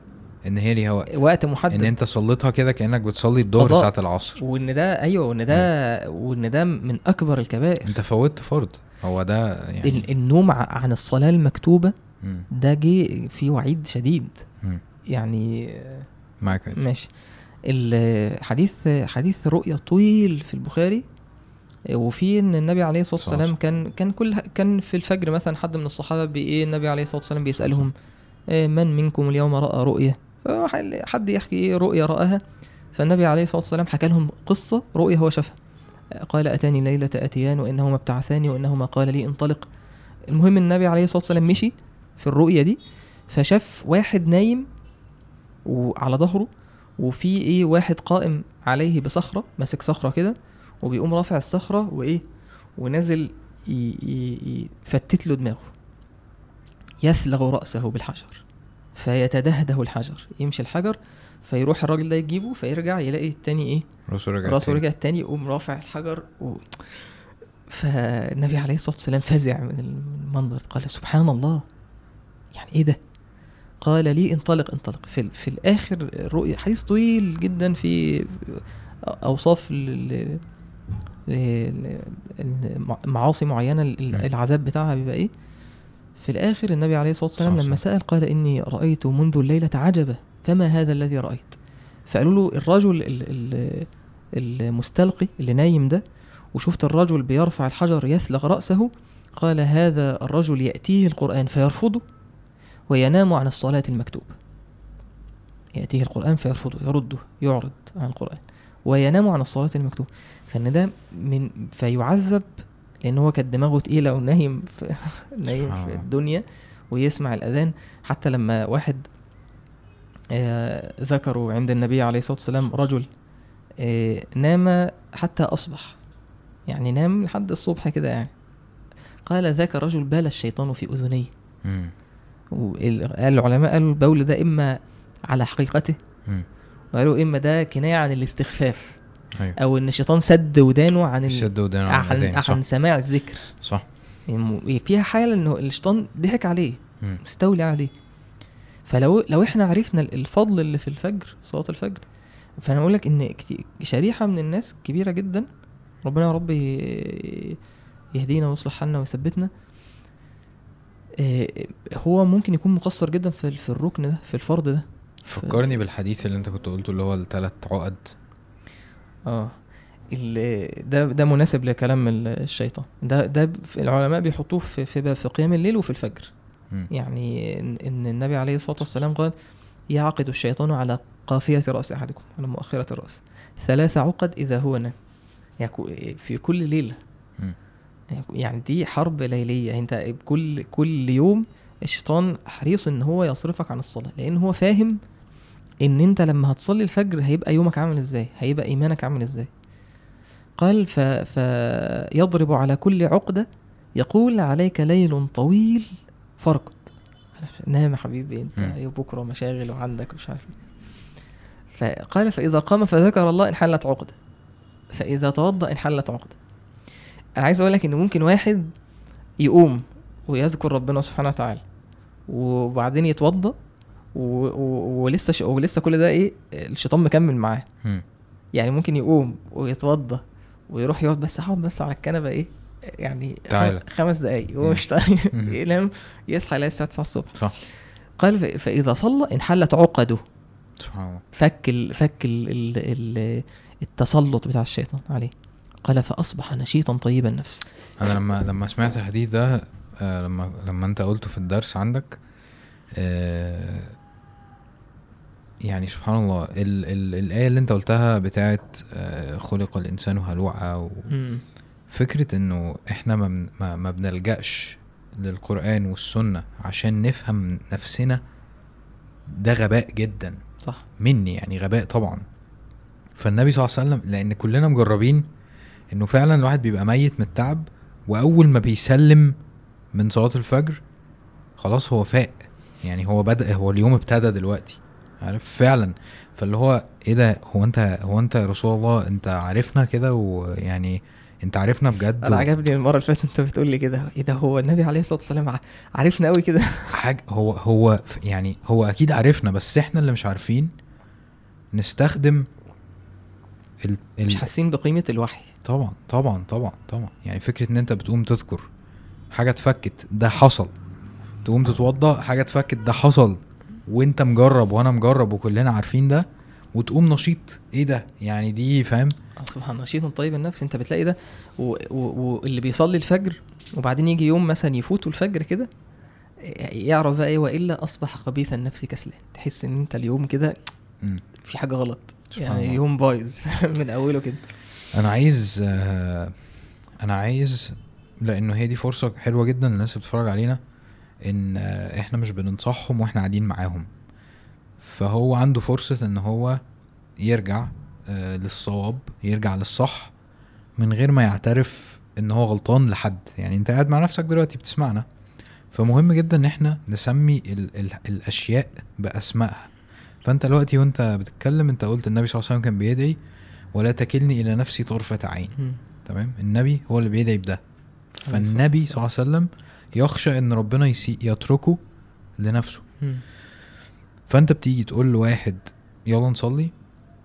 إن هي ليها وقت. وقت محدد. ان أنت صليتها كده كأنك بتصلي الظهر. ساعة العصر. وإن ده أيوه وإن ده وإن ده من أكبر الكبائر. أنت فوتت فرض. هو ده يعني النوم عن الصلاة المكتوبة مم. ده جه في وعيد شديد. يعني معاك. ماشي. الحديث حديث رؤيا طويل في البخاري وفي إن النبي عليه الصلاة والسلام كان كان كل كان في الفجر مثلا حد من الصحابة بي إيه النبي عليه الصلاة والسلام بيسألهم آه، من منكم اليوم رأى رؤيا فح- حد يحكي إيه رؤيا رآها فالنبي عليه الصلاة والسلام حكى لهم قصة رؤيا هو شافها. قال أتاني ليلة أتيان وإنهما ابتعثاني وإنهما قال لي انطلق. المهم النبي عليه الصلاة والسلام مشي في الرؤيا دي فشاف واحد نايم وعلى ظهره وفي إيه واحد قائم عليه بصخرة ماسك صخرة كده وبيقوم رافع الصخرة وإيه ونازل يفتت له دماغه. يثلغ رأسه بالحجر فيتدهده الحجر. يمشي الحجر فيروح الراجل ده يجيبه فيرجع يلاقي التاني إيه راسه رجع راسه. رجع التاني يقوم رافع الحجر و... فالنبي عليه الصلاة والسلام فزع من المنظر قال سبحان الله يعني إيه ده؟ قال لي انطلق انطلق. في, في الآخر الرؤيا حديث طويل جدا في ل- معاصي معينة ال- نعم. العذاب بتاعها بيبقى إيه؟ في الآخر النبي عليه الصلاة والسلام لما سأل قال إني رأيت منذ الليلة عجبا فما هذا الذي رأيت؟ فقالوا له الرجل ال- ال- المستلقي اللي نايم ده وشفت الرجل بيرفع الحجر يثلغ رأسه قال هذا الرجل يأتيه القرآن فيرفضه. وينام عن الصلاة المكتوبة يأتيه القرآن فيرفضه يرده يعرض عن القرآن. وينام عن الصلاة المكتوبة فإن ده من فيعذب لأن هو كانت دماغه تقيلة ونايم في [laughs] نايم في. الدنيا ويسمع الأذان. حتى لما واحد آه، ذكروا عند النبي عليه الصلاة والسلام رجل آه، نام حتى أصبح. يعني نام لحد الصبح كده يعني. قال ذاك الرجل بال الشيطان في أذنيه. العلماء قالوا البول ده إما على حقيقته. وقالوا إما ده كناية عن الاستخفاف أيوه. أو إن الشيطان سد ودانه عن ال... شد ودانه عن عن, عن سماع الذكر. صح. يعني فيها حالة إنه الشيطان ضحك عليه مم. مستولي عليه. فلو لو إحنا عرفنا الفضل اللي في الفجر صلاة الفجر فأنا أقول لك إن شريحة من الناس كبيرة جدا ربنا يا رب يهدينا ويصلح حالنا ويثبتنا. هو ممكن يكون مقصر جدا في في الركن ده في الفرض ده. فكرني بالحديث اللي انت كنت قلته اللي هو الثلاث عقد. آه ده ده مناسب لكلام ال- الشيطان. ده ده العلماء بيحطوه في في باب- في قيام الليل وفي الفجر. مم. يعني إن النبي عليه الصلاة والسلام قال يعقد الشيطان على قافية رأس أحدكم على مؤخرة الرأس. ثلاث عقد إذا هو نام. يعني في كل ليلة. مم. يعني دي حرب ليلية. انت كل كل يوم الشيطان حريص ان هو يصرفك عن الصلاة لأن هو فاهم ان انت لما هتصلي الفجر هيبقى يومك عامل إزاي هيبقى ايمانك عامل إزاي. قال ف... فيضرب على كل عقدة يقول عليك ليل طويل فارقد. نام يا حبيبي انت بكرة مشاغل وعندك مش عارف. فقال فإذا قام فذكر الله انحلت عقدة. فإذا توضأ انحلت عقدة. أنا عايز أقول لك إن ممكن واحد يقوم ويذكر ربنا سبحانه وتعالى وبعدين و... و... ولسه ش... ولسه كل ده إيه الشيطان مكمل معاه. يعني ممكن يقوم ويتوضى ويروح يقعد بس أقعد بس على الكنبة إيه يعني تعالى. خمس دقايق هو مم. مش طايق مم. [laughs] ينام يصحى يلاقي الساعة 9 الصبح صح قال ف- فإذا صلى انحلت عقده سبحان الله فك ال... فك. ال... ال... التسلط بتاع الشيطان عليه قال فأصبح نشيطا طيب النفس. أنا لما لما سمعت الحديث ده آه لما لما أنت قلته في الدرس عندك آه يعني سبحان الله ال ال الآية اللي أنت قلتها بتاعت آه خلق الإنسان هلوعا مم. وفكرة إنه إحنا ما, ما, ما بنلجأش للقرآن والسنة عشان نفهم نفسنا ده غباء جدا. صح. مني يعني غباء طبعا. فالنبي صلى الله عليه وسلم لأن كلنا مجربين إنه فعلا الواحد بيبقى ميت من التعب وأول ما بيسلم من صلاة الفجر خلاص هو فاق. يعني هو بدأ هو اليوم ابتدى دلوقتي عارف؟ فعلا. فاللي هو إيه ده؟ هو أنت هو أنت يا رسول الله أنت عارفنا كده ويعني أنت عارفنا بجد أنا و- عجبني المرة اللي فاتت أنت بتقول لي كده. إيه ده؟ هو النبي عليه الصلاة والسلام عارفنا قوي كده. [laughs] حاجة هو هو يعني هو أكيد عارفنا بس إحنا اللي مش عارفين نستخدم ال ال مش حاسين بقيمة الوحي. طبعا طبعا طبعا طبعا. يعني فكرة إن أنت بتقوم تذكر حاجة اتفكت ده حصل. تقوم تتوضى حاجة اتفكت ده حصل. وأنت مجرب وأنا مجرب وكلنا عارفين ده وتقوم نشيط. إيه ده؟ يعني دي فاهم؟ آه، سبحان نشيط طيب النفس. أنت بتلاقي ده. و- و- واللي بيصلي الفجر وبعدين يجي يوم مثلا يفوته الفجر كده يعرف بقى إيه؟ وإلا أصبح خبيث النفس كسلان. تحس إن أنت اليوم كده. في حاجة غلط. يعني. اليوم بايظ. [laughs] من أوله كده. أنا عايز آه، أنا عايز لأنه هي دي فرصة حلوة جدا للناس اللي بتتفرج علينا إن آه، إحنا مش بننصحهم وإحنا قاعدين معاهم. فهو عنده فرصة إن هو يرجع آه، للصواب يرجع للصح من غير ما يعترف إن هو غلطان لحد. يعني أنت قاعد مع نفسك دلوقتي بتسمعنا. فمهم جدا إن إحنا نسمي ال ال الأشياء بأسمائها. فأنت دلوقتي وأنت بتتكلم أنت قلت النبي صلى الله عليه وسلم كان بيدعي ولا تكلني إلى نفسي طرفة عين. تمام؟ النبي هو اللي بيدعي بده. فالنبي صلى الله عليه وسلم يخشى إن ربنا يسي يتركه لنفسه. مم. فأنت بتيجي تقول لواحد يلا نصلي.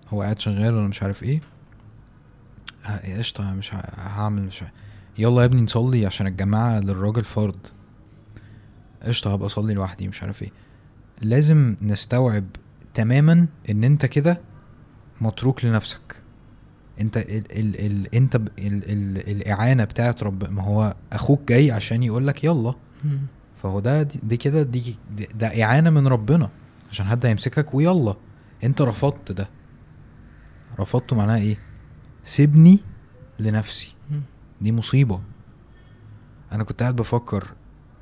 هو قاعد شغال ولا مش عارف إيه. ه- قشطة مش هعمل مش ه- يلا يا ابني نصلي عشان الجماعة للراجل فرض. قشطة هبقى أصلي لوحدي. مش عارف إيه. لازم نستوعب تماما إن أنت كده متروك لنفسك. انت ال ال ال انت ال ال الإعانة بتاعت رب ما هو أخوك جاي عشان يقولك يلا. مم. فهو ده دي, دي كده دي ده إعانة من ربنا عشان حد هيمسكك ويلا. انت رفضت ده. رفضته معناها إيه؟ سيبني لنفسي. دي مصيبة. أنا كنت قاعد بفكر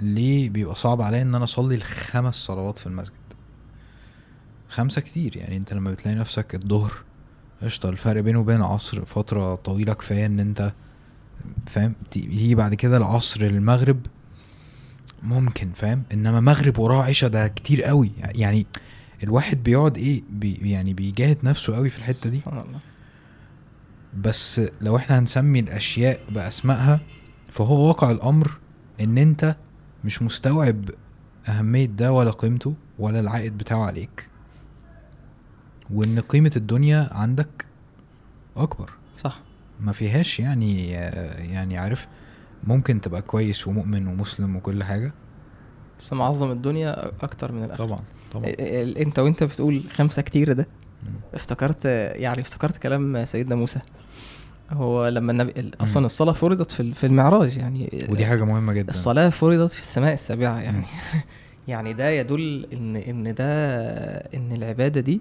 ليه بيبقى صعب عليا إن أنا أصلي الخمس صلوات في المسجد. خمسة كتير يعني أنت لما بتلاقي نفسك الظهر قشطة الفرق بينه وبين العصر فترة طويلة كفاية إن أنت فاهم؟ تيجي بعد كده العصر المغرب ممكن فاهم؟ إنما مغرب وراه عشاء ده كتير قوي. يعني الواحد بيقعد إيه بي يعني بيجاهد نفسه قوي في الحتة دي. بس لو إحنا هنسمي الأشياء بأسمائها فهو واقع الأمر إن أنت مش مستوعب أهمية ده ولا قيمته ولا العائد بتاعه عليك. وإن قيمة الدنيا عندك أكبر. صح. ما فيهاش يعني يعني عارف ممكن تبقى كويس ومؤمن ومسلم وكل حاجة. بس معظم الدنيا أكتر من الآخر طبعا طبعا. ال- ال- أنت وأنت بتقول خمسة كتير ده. افتكرت يعني افتكرت كلام سيدنا موسى. هو لما النبي ال- أصلا الصلاة فرضت في في المعراج يعني. ودي حاجة مهمة جدا. الصلاة فرضت في السماء السابعة يعني. [laughs] يعني ده يدل إن إن ده إن العبادة دي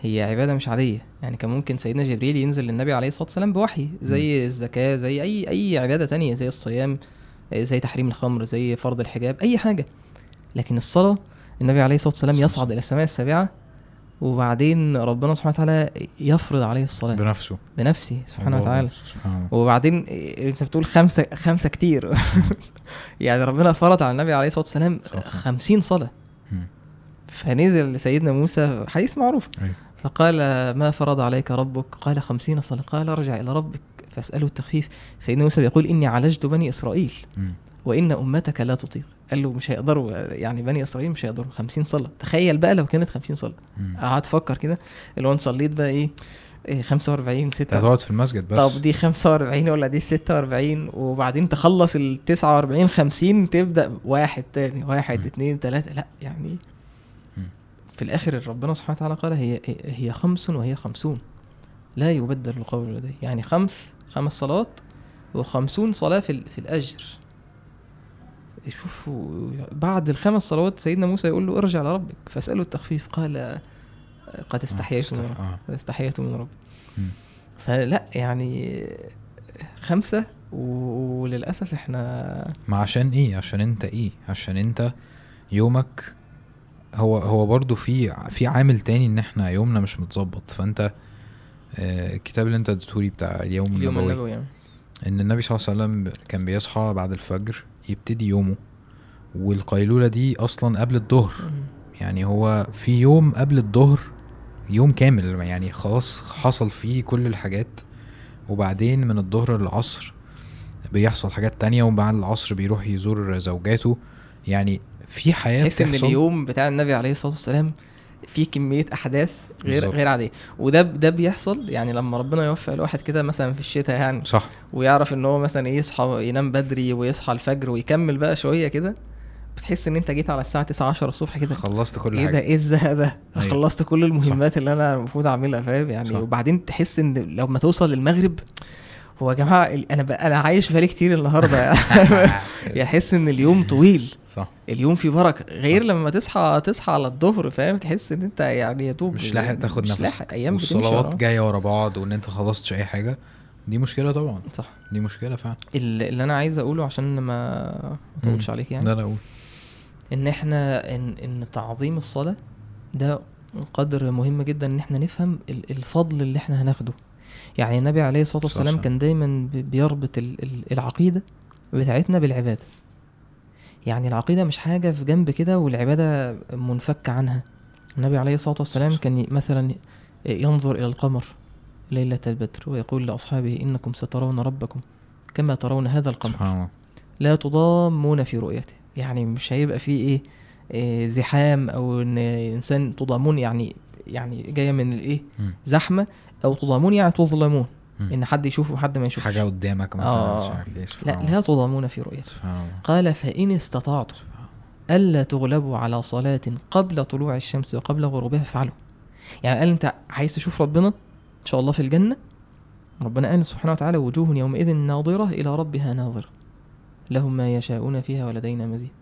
هي عبادة مش عادية. يعني كان ممكن سيدنا جبريل ينزل للنبي عليه الصلاة والسلام بوحي زي الزكاة زي أي أي عبادة تانية زي الصيام زي تحريم الخمر زي فرض الحجاب أي حاجة. لكن الصلاة النبي عليه الصلاة والسلام يصعد إلى السماء السابعة وبعدين ربنا سبحانه وتعالى يفرض عليه الصلاة. بنفسه. بنفسه سبحانه وتعالى. سبحان الله. وبعدين أنت بتقول خمسة خمسة كتير. [laughs] يعني ربنا فرض على النبي عليه الصلاة والسلام صلى الله عليه وسلم. خمسين صلاة. مم. فنزل لسيدنا موسى حديث معروف. أيوة. فقال ما فرض عليك ربك؟ قال خمسين صلاة قال ارجع إلى ربك فاسأله التخفيف. سيدنا موسى بيقول إني عالجت بني إسرائيل. وإن أمتك لا تطيق. قال له مش هيقدروا يعني بني إسرائيل مش هيقدروا. خمسين صلاة تخيل بقى لو كانت خمسين صلاة مم. قعدت أفكر كده اللي هو أنا صليت بقى إيه, إيه 45 أنت 6 هتقعد في المسجد بس. طب دي 45 ولا دي 46 وبعدين تخلص ال 49 50 تبدأ واحد تاني واحد مم. اتنين تلاتة. لا يعني. في الآخر ربنا سبحانه وتعالى قال هي هي خمس وهي خمسون. لا يبدل القول لدي يعني خمس خمس صلوات وخمسون صلاة في, في الأجر. شوفوا بعد الخمس صلوات سيدنا موسى يقول له ارجع لربك فاسأله التخفيف قال قد استحييت من ربك آه. قد استحييت من مم. فلا يعني خمسة وللأسف إحنا ما عشان إيه؟ عشان أنت إيه؟ عشان أنت يومك هو هو برضو في في عامل تاني إن إحنا يومنا مش متظبط. فأنت آه، الكتاب اللي أنت اديتهولي بتاع اليوم, اليوم النبوي يعني. إن النبي صلى الله عليه وسلم كان بيصحى بعد الفجر يبتدي يومه. والقيلولة دي أصلا قبل الظهر. يعني هو في يوم قبل الظهر يوم كامل يعني خلاص حصل فيه كل الحاجات. وبعدين من الظهر للعصر بيحصل حاجات تانية وبعد العصر بيروح يزور زوجاته. يعني في حياة تحس إن اليوم بتاع النبي عليه الصلاة والسلام فيه كمية أحداث غير بالظبط. غير عادية. وده ده بيحصل يعني لما ربنا يوفق الواحد كده مثلا في الشتاء يعني. صح. ويعرف إن هو مثلا يصحى ينام بدري ويصحى الفجر ويكمل بقى شوية كده بتحس إن أنت جيت على الساعة 9 10 الصبح كده. خلصت كل إيه ده؟ إيه الزهق ده؟ أيوة. خلصت كل المهمات اللي أنا المفروض أعملها فاهم يعني؟ صح. وبعدين تحس إن لما توصل للمغرب هو يا جماعة أنا بقى أنا عايش بالي كتير النهارده. [laughs] احس إن اليوم طويل. صح. اليوم فيه بركة. غير لما تصحى تصحى على الظهر فاهم؟ تحس إن أنت يعني يا دوب مش لاحق تاخد مش نفسك لاحق. أيام بتمشي والصلوات ورا. بعض وإن أنت خلصتش أي حاجة. دي مشكلة طبعا. صح. دي مشكلة فعلا. ال- اللي أنا عايز أقوله عشان ما ما اطولش. عليك يعني. لا لا قول. إن إحنا ان إن تعظيم الصلاة ده قدر مهم جدا إن إحنا نفهم ال- الفضل اللي إحنا هناخده. يعني النبي عليه الصلاة والسلام كان دايما بيربط ال- ال- العقيدة بتاعتنا بالعبادة. يعني العقيدة مش حاجة في جنب كده والعبادة منفكه عنها. النبي عليه الصلاة والسلام كان مثلا ينظر إلى القمر ليلة البدر ويقول لأصحابه إنكم سترون ربكم كما ترون هذا القمر. لا تضامون في رؤيته. يعني مش هيبقى فيه إيه, إيه زحام أو إن إنسان تضامون. يعني يعني جاية من الإيه. زحمة أو تضامون يعني تظلمون. إن حد يشوف وحد ما يشوفش. حاجة قدامك مثلا آه. لا الله. لا تضامون في رؤيته قال فإن استطعتم ألا تغلبوا على صلاة قبل طلوع الشمس وقبل غروبها فافعلوا يعني قال أنت عايز تشوف ربنا؟ إن شاء الله في الجنة. ربنا قال سبحانه وتعالى وجوه يومئذ ناظرة إلى ربها ناظرة. لهم ما يشاءون فيها ولدينا مزيد. آه،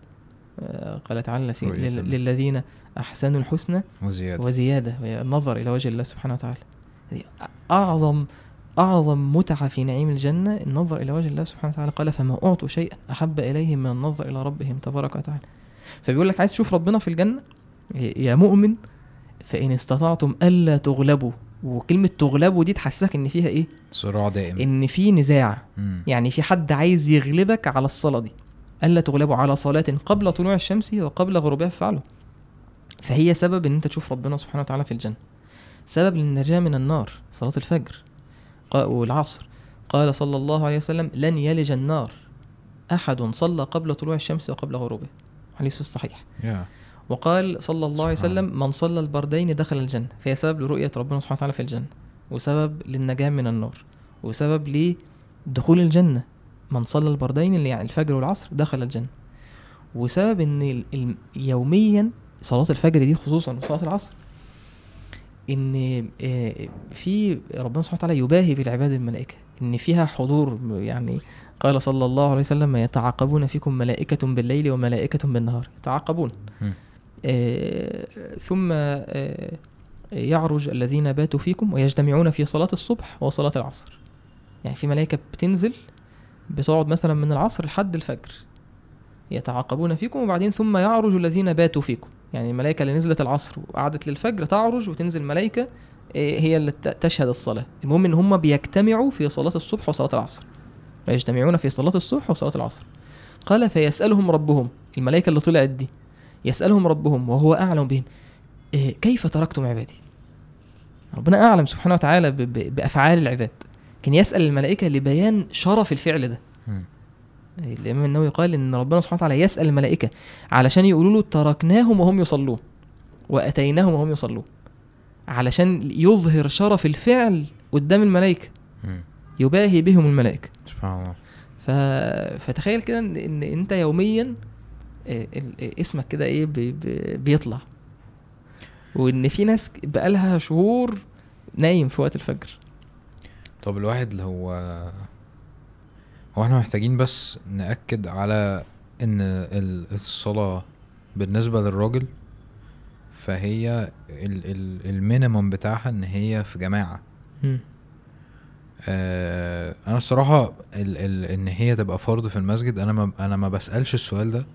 قال تعالى. للذين أحسنوا الحسنى وزيادة. وزيادة وهي النظر إلى وجه الله سبحانه وتعالى. أعظم أعظم متعة في نعيم الجنة النظر إلى وجه الله سبحانه وتعالى. قال فما أعطوا شيئا أحب اليهم من النظر إلى ربهم تبارك وتعالى. فبيقول لك عايز تشوف ربنا في الجنة؟ يا مؤمن فإن استطعتم ألا تغلبوا. وكلمة تغلبوا دي تحسسك إن فيها إيه؟ صراع دائم. إن في نزاع. مم. يعني في حد عايز يغلبك على الصلاة دي. ألا تغلبوا على صلاة قبل طلوع الشمس وقبل غروبها فعلوا فهي سبب إن أنت تشوف ربنا سبحانه وتعالى في الجنة. سبب للنجاة من النار صلاة الفجر. والعصر. قال صلى الله عليه وسلم لن يلج النار أحد صلى قبل طلوع الشمس وقبل غروبها حديث الصحيح. وقال صلى الله عليه وسلم من صلى البردين دخل الجنة. فهي سبب لرؤية ربنا سبحانه وتعالى في الجنة. وسبب للنجاة من النار. وسبب لدخول الجنة. من صلى البردين اللي يعني الفجر والعصر دخل الجنة. وسبب إن يوميا صلاة الفجر دي خصوصا وصلاة العصر إن آه، في ربنا سبحانه وتعالى يباهي بالعباد الملائكة إن فيها حضور يعني قال صلى الله عليه وسلم يتعاقبون فيكم ملائكة بالليل وملائكة بالنهار. يتعاقبون. آه، ثم آه، يعرج الذين باتوا فيكم ويجتمعون في صلاة الصبح وصلاة العصر. يعني في ملائكة بتنزل بتقعد مثلا من العصر لحد الفجر يتعاقبون فيكم وبعدين ثم يعرج الذين باتوا فيكم. يعني الملائكة اللي نزلت العصر وقعدت للفجر تعرج وتنزل ملائكة آه، هي اللي تشهد الصلاة. المهم إن هم بيجتمعوا في صلاة الصبح وصلاة العصر. ويجتمعون في صلاة الصبح وصلاة العصر. قال فيسألهم ربهم. الملائكة اللي طلعت دي يسألهم ربهم وهو أعلم بهم. إيه كيف تركتم عبادي؟ ربنا أعلم سبحانه وتعالى بأفعال العباد. كان يسأل الملائكة لبيان شرف الفعل ده. مم. الإمام النووي قال إن ربنا سبحانه وتعالى يسأل الملائكة علشان يقولوا له تركناهم وهم يصلون وأتيناهم وهم يصلون علشان يظهر شرف الفعل قدام الملائكة. مم. يباهي بهم الملائكة. سبحان الله. ف... فتخيل كده ان, إن أنت يوميا آه، آه، اسمك كده إيه بي... بي... بيطلع. وإن في ناس بقالها شهور نايم في وقت الفجر. طب الواحد لو هو إحنا محتاجين بس نأكد على إن ال- الصلاة بالنسبة للراجل فهي ال- ال- المينيمم بتاعها إن هي في جماعة مم. آه أنا الصراحة ال ال إن هي تبقى فرض في المسجد أنا ما أنا ما بسألش السؤال ده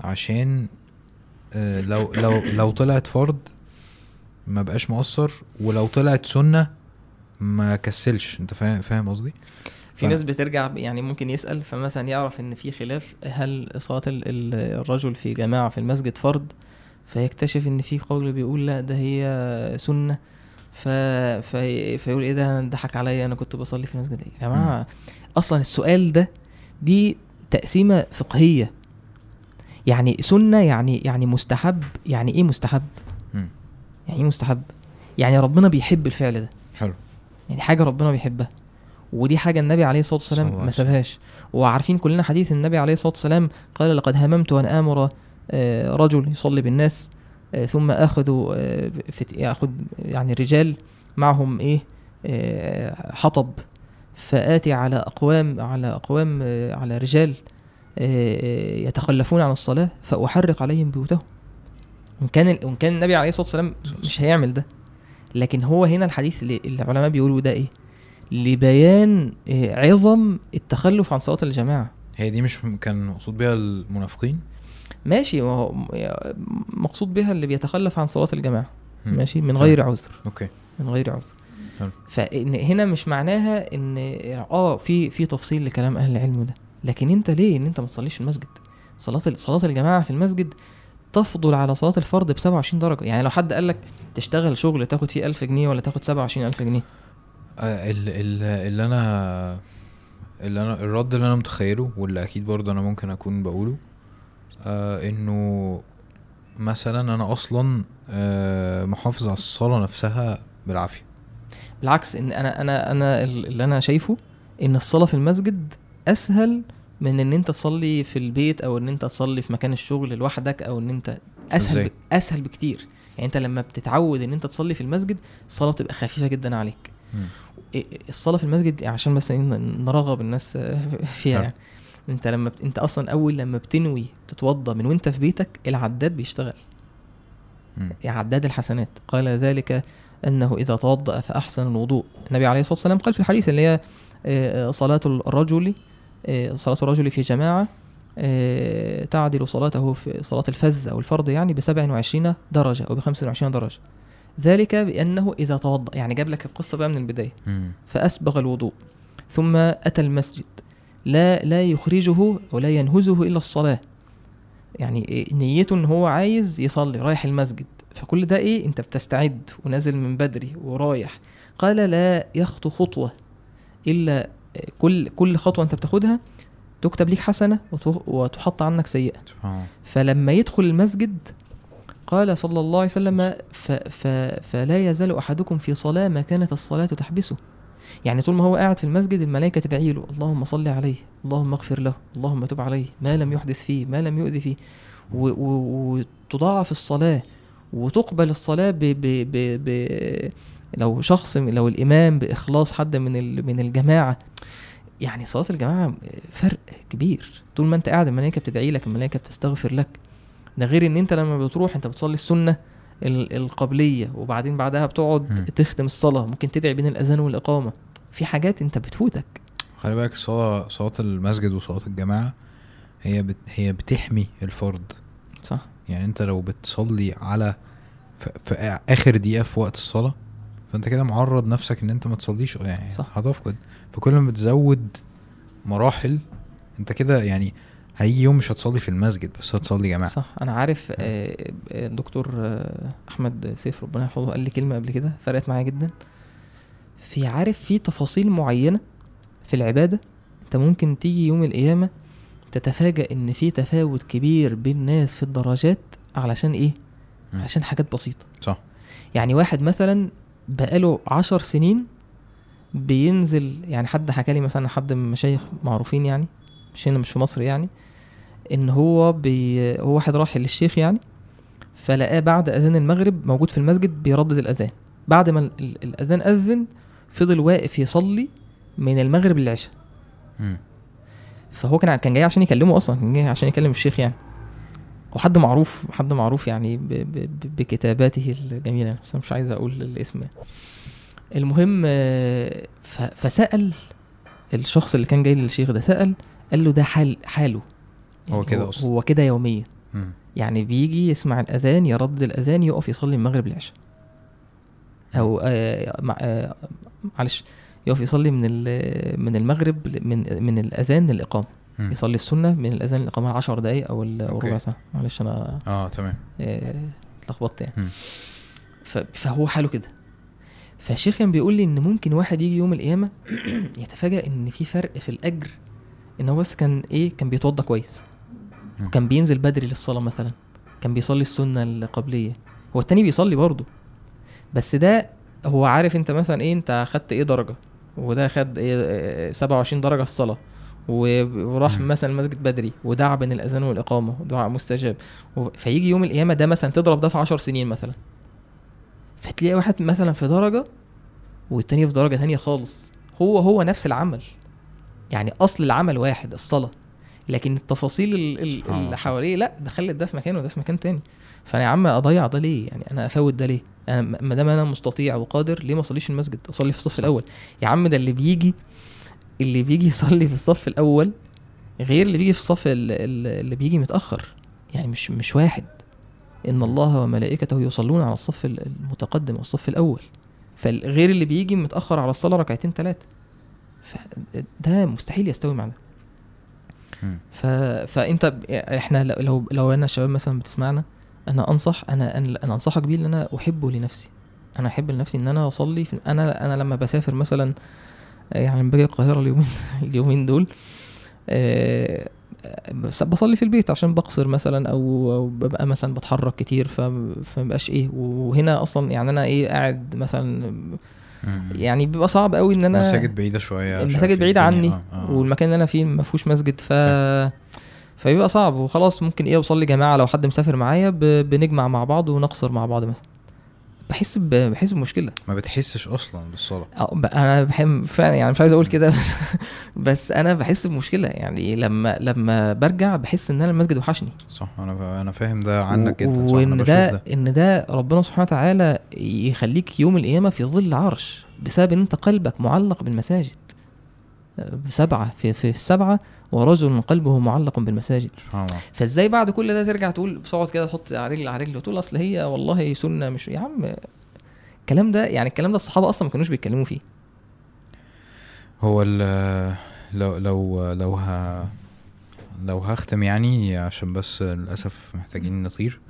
عشان آه لو لو لو طلعت فرض ما بقاش مقصر ولو طلعت سنة ما كسلش. انت فاهم فاهم قصدي؟ في ف- ناس بترجع يعني ممكن يسأل فمثلا يعرف إن في خلاف هل ال- الرجل في جماعة في المسجد فرض؟ فيكتشف إن في قول بيقول لا ده هي سنة. ف... في... فيقول إيه ده؟ ضحك عليا أنا كنت بصلي في المسجد. يا جماعة أصلا السؤال ده دي تقسيمة فقهية. يعني سنة يعني يعني مستحب يعني إيه مستحب؟ مم. يعني إيه مستحب؟ يعني ربنا بيحب الفعل ده. حلو. يعني حاجة ربنا بيحبها. ودي حاجة النبي عليه الصلاة والسلام ما. سابهاش. وعارفين كلنا حديث النبي عليه الصلاة والسلام قال لقد هممت أن آمر آه، رجل يصلي بالناس آه، ثم آخذ آه، يأخذ يعني رجال معهم إيه حطب فآتي على أقوام على أقوام آه، على رجال يتخلفون عن الصلاة فأحرق عليهم بيوتهم. وان كان وان كان النبي عليه الصلاة والسلام مش هيعمل ده. لكن هو هنا الحديث اللي العلماء بيقولوا ده إيه؟ لبيان آه، عظم التخلف عن صلاة الجماعة. هي دي مش كان مقصود بيها المنافقين؟ ماشي مقصود بها اللي بيتخلف عن صلاة الجماعة. مم. ماشي؟ من. غير عذر. أوكي. من غير عذر. فإن هنا مش معناها إن آه في في تفصيل لكلام أهل العلم ده. لكن أنت ليه؟ إن أنت ما تصليش في المسجد. صلاة صلاة الجماعة في المسجد تفضل على صلاة الفرض ب 27 درجة. يعني لو حد قال لك تشتغل شغل تاخد فيه 1000 جنيه ولا تاخد 27000 جنيه؟ آه، ال- ال- اللي أنا اللي أنا الرد اللي أنا متخيله واللي أكيد برضه أنا ممكن أكون بقوله آه إنه مثلا أنا أصلا آه محافظ على الصلاة نفسها بالعافية. بالعكس إن أنا أنا أنا اللي أنا شايفه إن الصلاة في المسجد أسهل من إن أنت تصلي في البيت أو إن أنت تصلي في مكان الشغل لوحدك أو إن أنت أسهل؟ ب... أسهل بكتير يعني أنت لما بتتعود إن أنت تصلي في المسجد الصلاة بتبقى خفيفة جدا عليك. إيه- الصلاة في المسجد عشان بس إيه نرغب الناس [laughs] فيها حلو. يعني أنت لما بت... أنت أصلا أول لما بتنوي تتوضى من وأنت في بيتك العداد بيشتغل مم. عداد الحسنات قال ذلك أنه إذا توضأ فأحسن الوضوء النبي عليه الصلاة والسلام قال في الحديث اللي هي آه، صلاة الرجل آه، صلاة الرجل في جماعة آه، تعدل صلاته في صلاة الفذ أو الفرض يعني ب 27 درجة أو ب 25 درجة. ذلك بأنه إذا توضأ يعني جاب لك القصة بقى من البداية. مم. فأسبغ الوضوء ثم أتى المسجد. لا لا يخرجه ولا ينهزه إلا الصلاة. يعني نيته إن هو عايز يصلي رايح المسجد. فكل ده إيه؟ أنت بتستعد ونازل من بدري ورايح. قال لا يخطو خطوة إلا كل كل خطوة أنت بتاخدها تكتب ليك حسنة وت- وتحط عنك الله. فلما يدخل المسجد قال صلى الله عليه وسلم ف ف فلا يزال أحدكم في صلاة ما كانت الصلاة تحبسه. يعني طول ما هو قاعد في المسجد الملائكة تدعي له اللهم صل عليه اللهم اغفر له اللهم تب عليه ما لم يحدث فيه ما لم يؤذي فيه. وتضاعف الصلاة وتقبل الصلاة ب ب ب ب لو شخص لو الإمام بإخلاص حد من من الجماعة يعني صلاة الجماعة فرق كبير. طول ما أنت قاعد الملائكة بتدعي لك الملائكة بتستغفر لك. ده غير إن أنت لما بتروح أنت بتصلي السنة ال- القبلية وبعدين بعدها. بتقعد تختم الصلاة ممكن تدعي بين الأذان والإقامة. في حاجات أنت بتفوتك. خلي بالك صلاة صلاة المسجد وصلاة الجماعة هي بت هي بتحمي الفرد. صح. يعني أنت لو بتصلي على في, في آخر دقيقة في وقت الصلاة فانت كده معرض نفسك ان انت ما تصليش. يعني صح. هتفقد فكل ما بتزود مراحل انت كده يعني هيجي يوم مش هتصلي في المسجد بس هتصلي جماعة. صح. أنا عارف آه، آه، الدكتور آه، أحمد سيف ربنا يحفظه قال لي كلمة قبل كده فرقت معايا جدا. في عارف في تفاصيل معينة في العبادة؟ أنت ممكن تيجي يوم القيامة تتفاجأ إن في تفاوت كبير بين ناس في الدرجات علشان إيه. علشان حاجات بسيطة. صح. يعني واحد مثلا بقاله عشر سنين بينزل يعني حد حكى لي مثلا حد من المشايخ معروفين يعني مش هنا مش في مصر يعني إن هو بي هو واحد راح للشيخ يعني فلقاه بعد أذان المغرب موجود في المسجد بيردد الأذان. بعد ما ال- ال- الأذان أذن فضل واقف يصلي من المغرب للعشاء. فهو كان كان جاي عشان يكلمه أصلا كان جاي عشان يكلم الشيخ يعني. وحد معروف حد معروف يعني ب ب ب بكتاباته الجميلة. بس مش عايز أقول الاسم. المهم فسأل الشخص اللي كان جاي للشيخ ده سأل قال له ده حال حاله. هو كده أصلاً. هو كده يوميا. يعني بيجي يسمع الأذان يردد الأذان يقف يصلي المغرب العشاء. أو آه آه معلش يقف يصلي من من المغرب من من الأذان للإقامة. مم. يصلي السنة من الأذان للاقامه 10 دقائق أو. ربع ساعة. معلش أنا آه تمام. آه، اتلخبطت يعني. مم. فهو حاله كده. فالشيخ كان بيقول لي إن ممكن واحد يجي يوم القيامة [clears throat] يتفاجأ إن في فرق في الأجر إن هو بس كان إيه كان بيتوضى كويس. مم. كان بينزل بدري للصلاة مثلا. كان بيصلي السنة القبلية. هو التاني بيصلي برضه. بس ده هو عارف أنت مثلا إيه أنت خدت إيه درجة؟ وده خد إيه آه، 27 درجة الصلاة. وراح. مثلا المسجد بدري ودعا بين الأذان والإقامة ودعاء مستجاب. فيجي يوم القيامة ده مثلا تضرب ده في 10 سنين مثلا. فتلاقي واحد مثلا في درجة والتاني في درجة تانية خالص. هو هو نفس العمل. يعني أصل العمل واحد الصلاة. لكن التفاصيل. اللي حواليه لا ده خلت ده في مكان وده في مكان تاني. فأنا يا عم أضيع ده ليه؟ يعني أنا أفوت ده ليه؟ أنا ما دام أنا مستطيع وقادر ليه ما أصليش المسجد؟ أصلي في الصف الأول. يا عم ده اللي بيجي اللي بيجي يصلي في الصف الأول غير اللي بيجي في الصف ال- ال- اللي بيجي متأخر. يعني مش مش واحد. إن الله وملائكته يصلون على الصف ال- المتقدم والصف الأول. فغير اللي بيجي متأخر على الصلاة ركعتين ثلاثة فده مستحيل يستوي مع ده مم. ف... فأنت إحنا لو لو, أنا الشباب مثلا بتسمعنا أنا أنصح أنا أنا, أنصحك بيه إن أنا أحبه لنفسي. أنا أحب لنفسي إن أنا أصلي في أنا أنا لما بسافر مثلا يعني لما باجي القاهرة اليومين [laughs] اليومين دول بس بصلي في البيت عشان بقصر مثلا أو ببقى مثلا بتحرك كتير فمبقاش إيه وهنا أصلا يعني أنا إيه قاعد مثلا. يعني بيبقى صعب قوي إن أنا مساجد بعيدة شوية مش عارف المساجد بعيدة الدنيا. عني آه، آه. والمكان اللي أنا فيه ما فيهوش مسجد ف فبيبقى صعب وخلاص ممكن إيه اوصل لي جماعة لو حد مسافر معايا. بنجمع مع بعض ونقصر مع بعض مثلا بحس ب... بحس بمشكلة. ما بتحسش أصلا بالصلاة. أو ب... أنا بحب فعلا يعني مش عايز أقول كده بس [laughs] بس أنا بحس بمشكلة. يعني لما لما برجع بحس إن أنا المسجد وحشني. صح أنا أنا فاهم ده عنك و- جدا أنا وإن ده, ده. إن ده ربنا سبحانه وتعالى يخليك يوم القيامة في ظل العرش بسبب إن أنت قلبك معلق بالمساجد. سبعة في في السبعة ورجل قلبه معلق بالمساجد. فازاي بعد كل ده ترجع تقول تقعد كده تحط على رجل على رجل وتقول أصل هي والله سنة مش يا عم الكلام ده يعني الكلام ده الصحابة أصلا ما كانوش بيتكلموا فيه. هو ال لو لو لو ه لو هختم يعني عشان بس للأسف محتاجين نطير.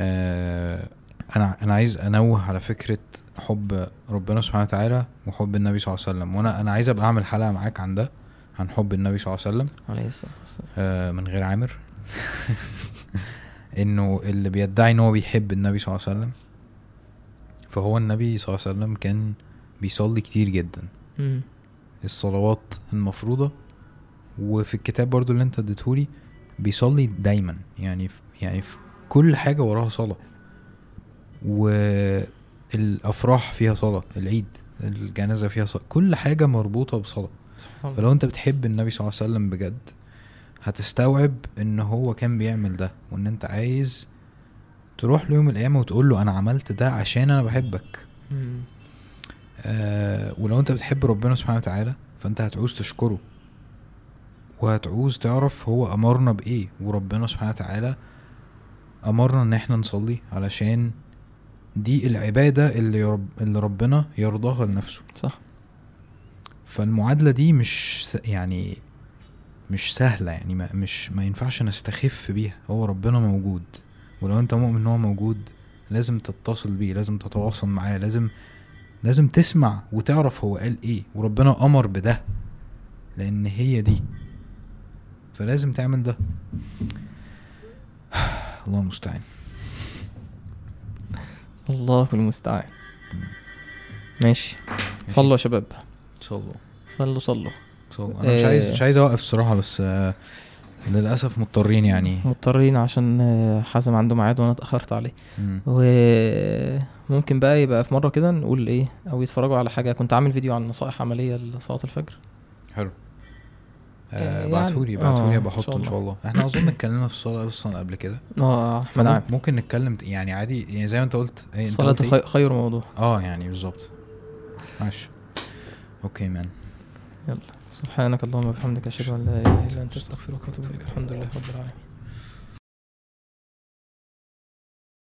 آه أنا أنا عايز أنوه على فكرة حب ربنا سبحانه وتعالى وحب النبي صلى الله عليه وسلم. وأنا أنا عايز أبقى أعمل حلقة معاك عن ده عن حب النبي صلى الله عليه وسلم. عليه الصلاة والسلام. آه من غير عامر. [laughs] إنه اللي بيدعي إن هو بيحب النبي صلى الله عليه وسلم. فهو النبي صلى الله عليه وسلم كان بيصلي كتير جدا. الصلوات المفروضة. وفي الكتاب برضو اللي أنت اديتهولي بيصلي دايما. يعني في يعني في كل حاجة وراها صلاة. والأفراح فيها صلاة العيد الجنازة فيها صلاة كل حاجة مربوطة بصلاة سبحان الله. فلو انت بتحب النبي صلى الله عليه وسلم بجد هتستوعب إن هو كان بيعمل ده وإن انت عايز تروح له يوم القيامة وتقول له أنا عملت ده عشان أنا بحبك. آه ولو انت بتحب ربنا سبحانه وتعالى فانت هتعوز تشكره وهتعوز تعرف هو أمرنا بإيه وربنا سبحانه وتعالى أمرنا إن إحنا نصلي علشان دي العبادة اللي يرب اللي ربنا يرضاها لنفسه. صح. فالمعادلة دي مش يعني مش سهلة يعني ما مش ما ينفعش نستخف بيها. هو ربنا موجود. ولو انت مؤمن إن هو موجود لازم تتصل بيه لازم تتواصل معاه لازم لازم تسمع وتعرف هو قال إيه. وربنا أمر بده لأن هي دي. فلازم تعمل ده. [sighs] الله المستعان. الله المستعان. ماشي. صلوا يا شباب. صلوا. صلوا صلوا. صلوا. أنا مش عايز آه. مش عايز أوقف الصراحة بس آه، للأسف مضطرين يعني. مضطرين عشان آه، حازم عنده ميعاد وأنا اتأخرت عليه. مم. وممكن بقى يبقى في مرة كده نقول إيه أو يتفرجوا على حاجة. كنت عامل فيديو عن نصائح عملية لصلاة الفجر. حلو. آه، آه يعني- بعتولي آه، بعتولي إن بحطه شاء إن شاء الله. إحنا أظن اتكلمنا في الصلاة أصلا قبل كده. آه أحمد عامر. ممكن نتكلم يعني عادي يعني زي ما انت قلت إيه الصلاه قلت إيه؟ خي- خير موضوع. آه يعني بالظبط. ماشي. أوكي مان. سبحانك اللهم وبحمدك أشهد أن لا إله إلا أنت أستغفرك وأتوب إليك. الحمد لله رب العالمين.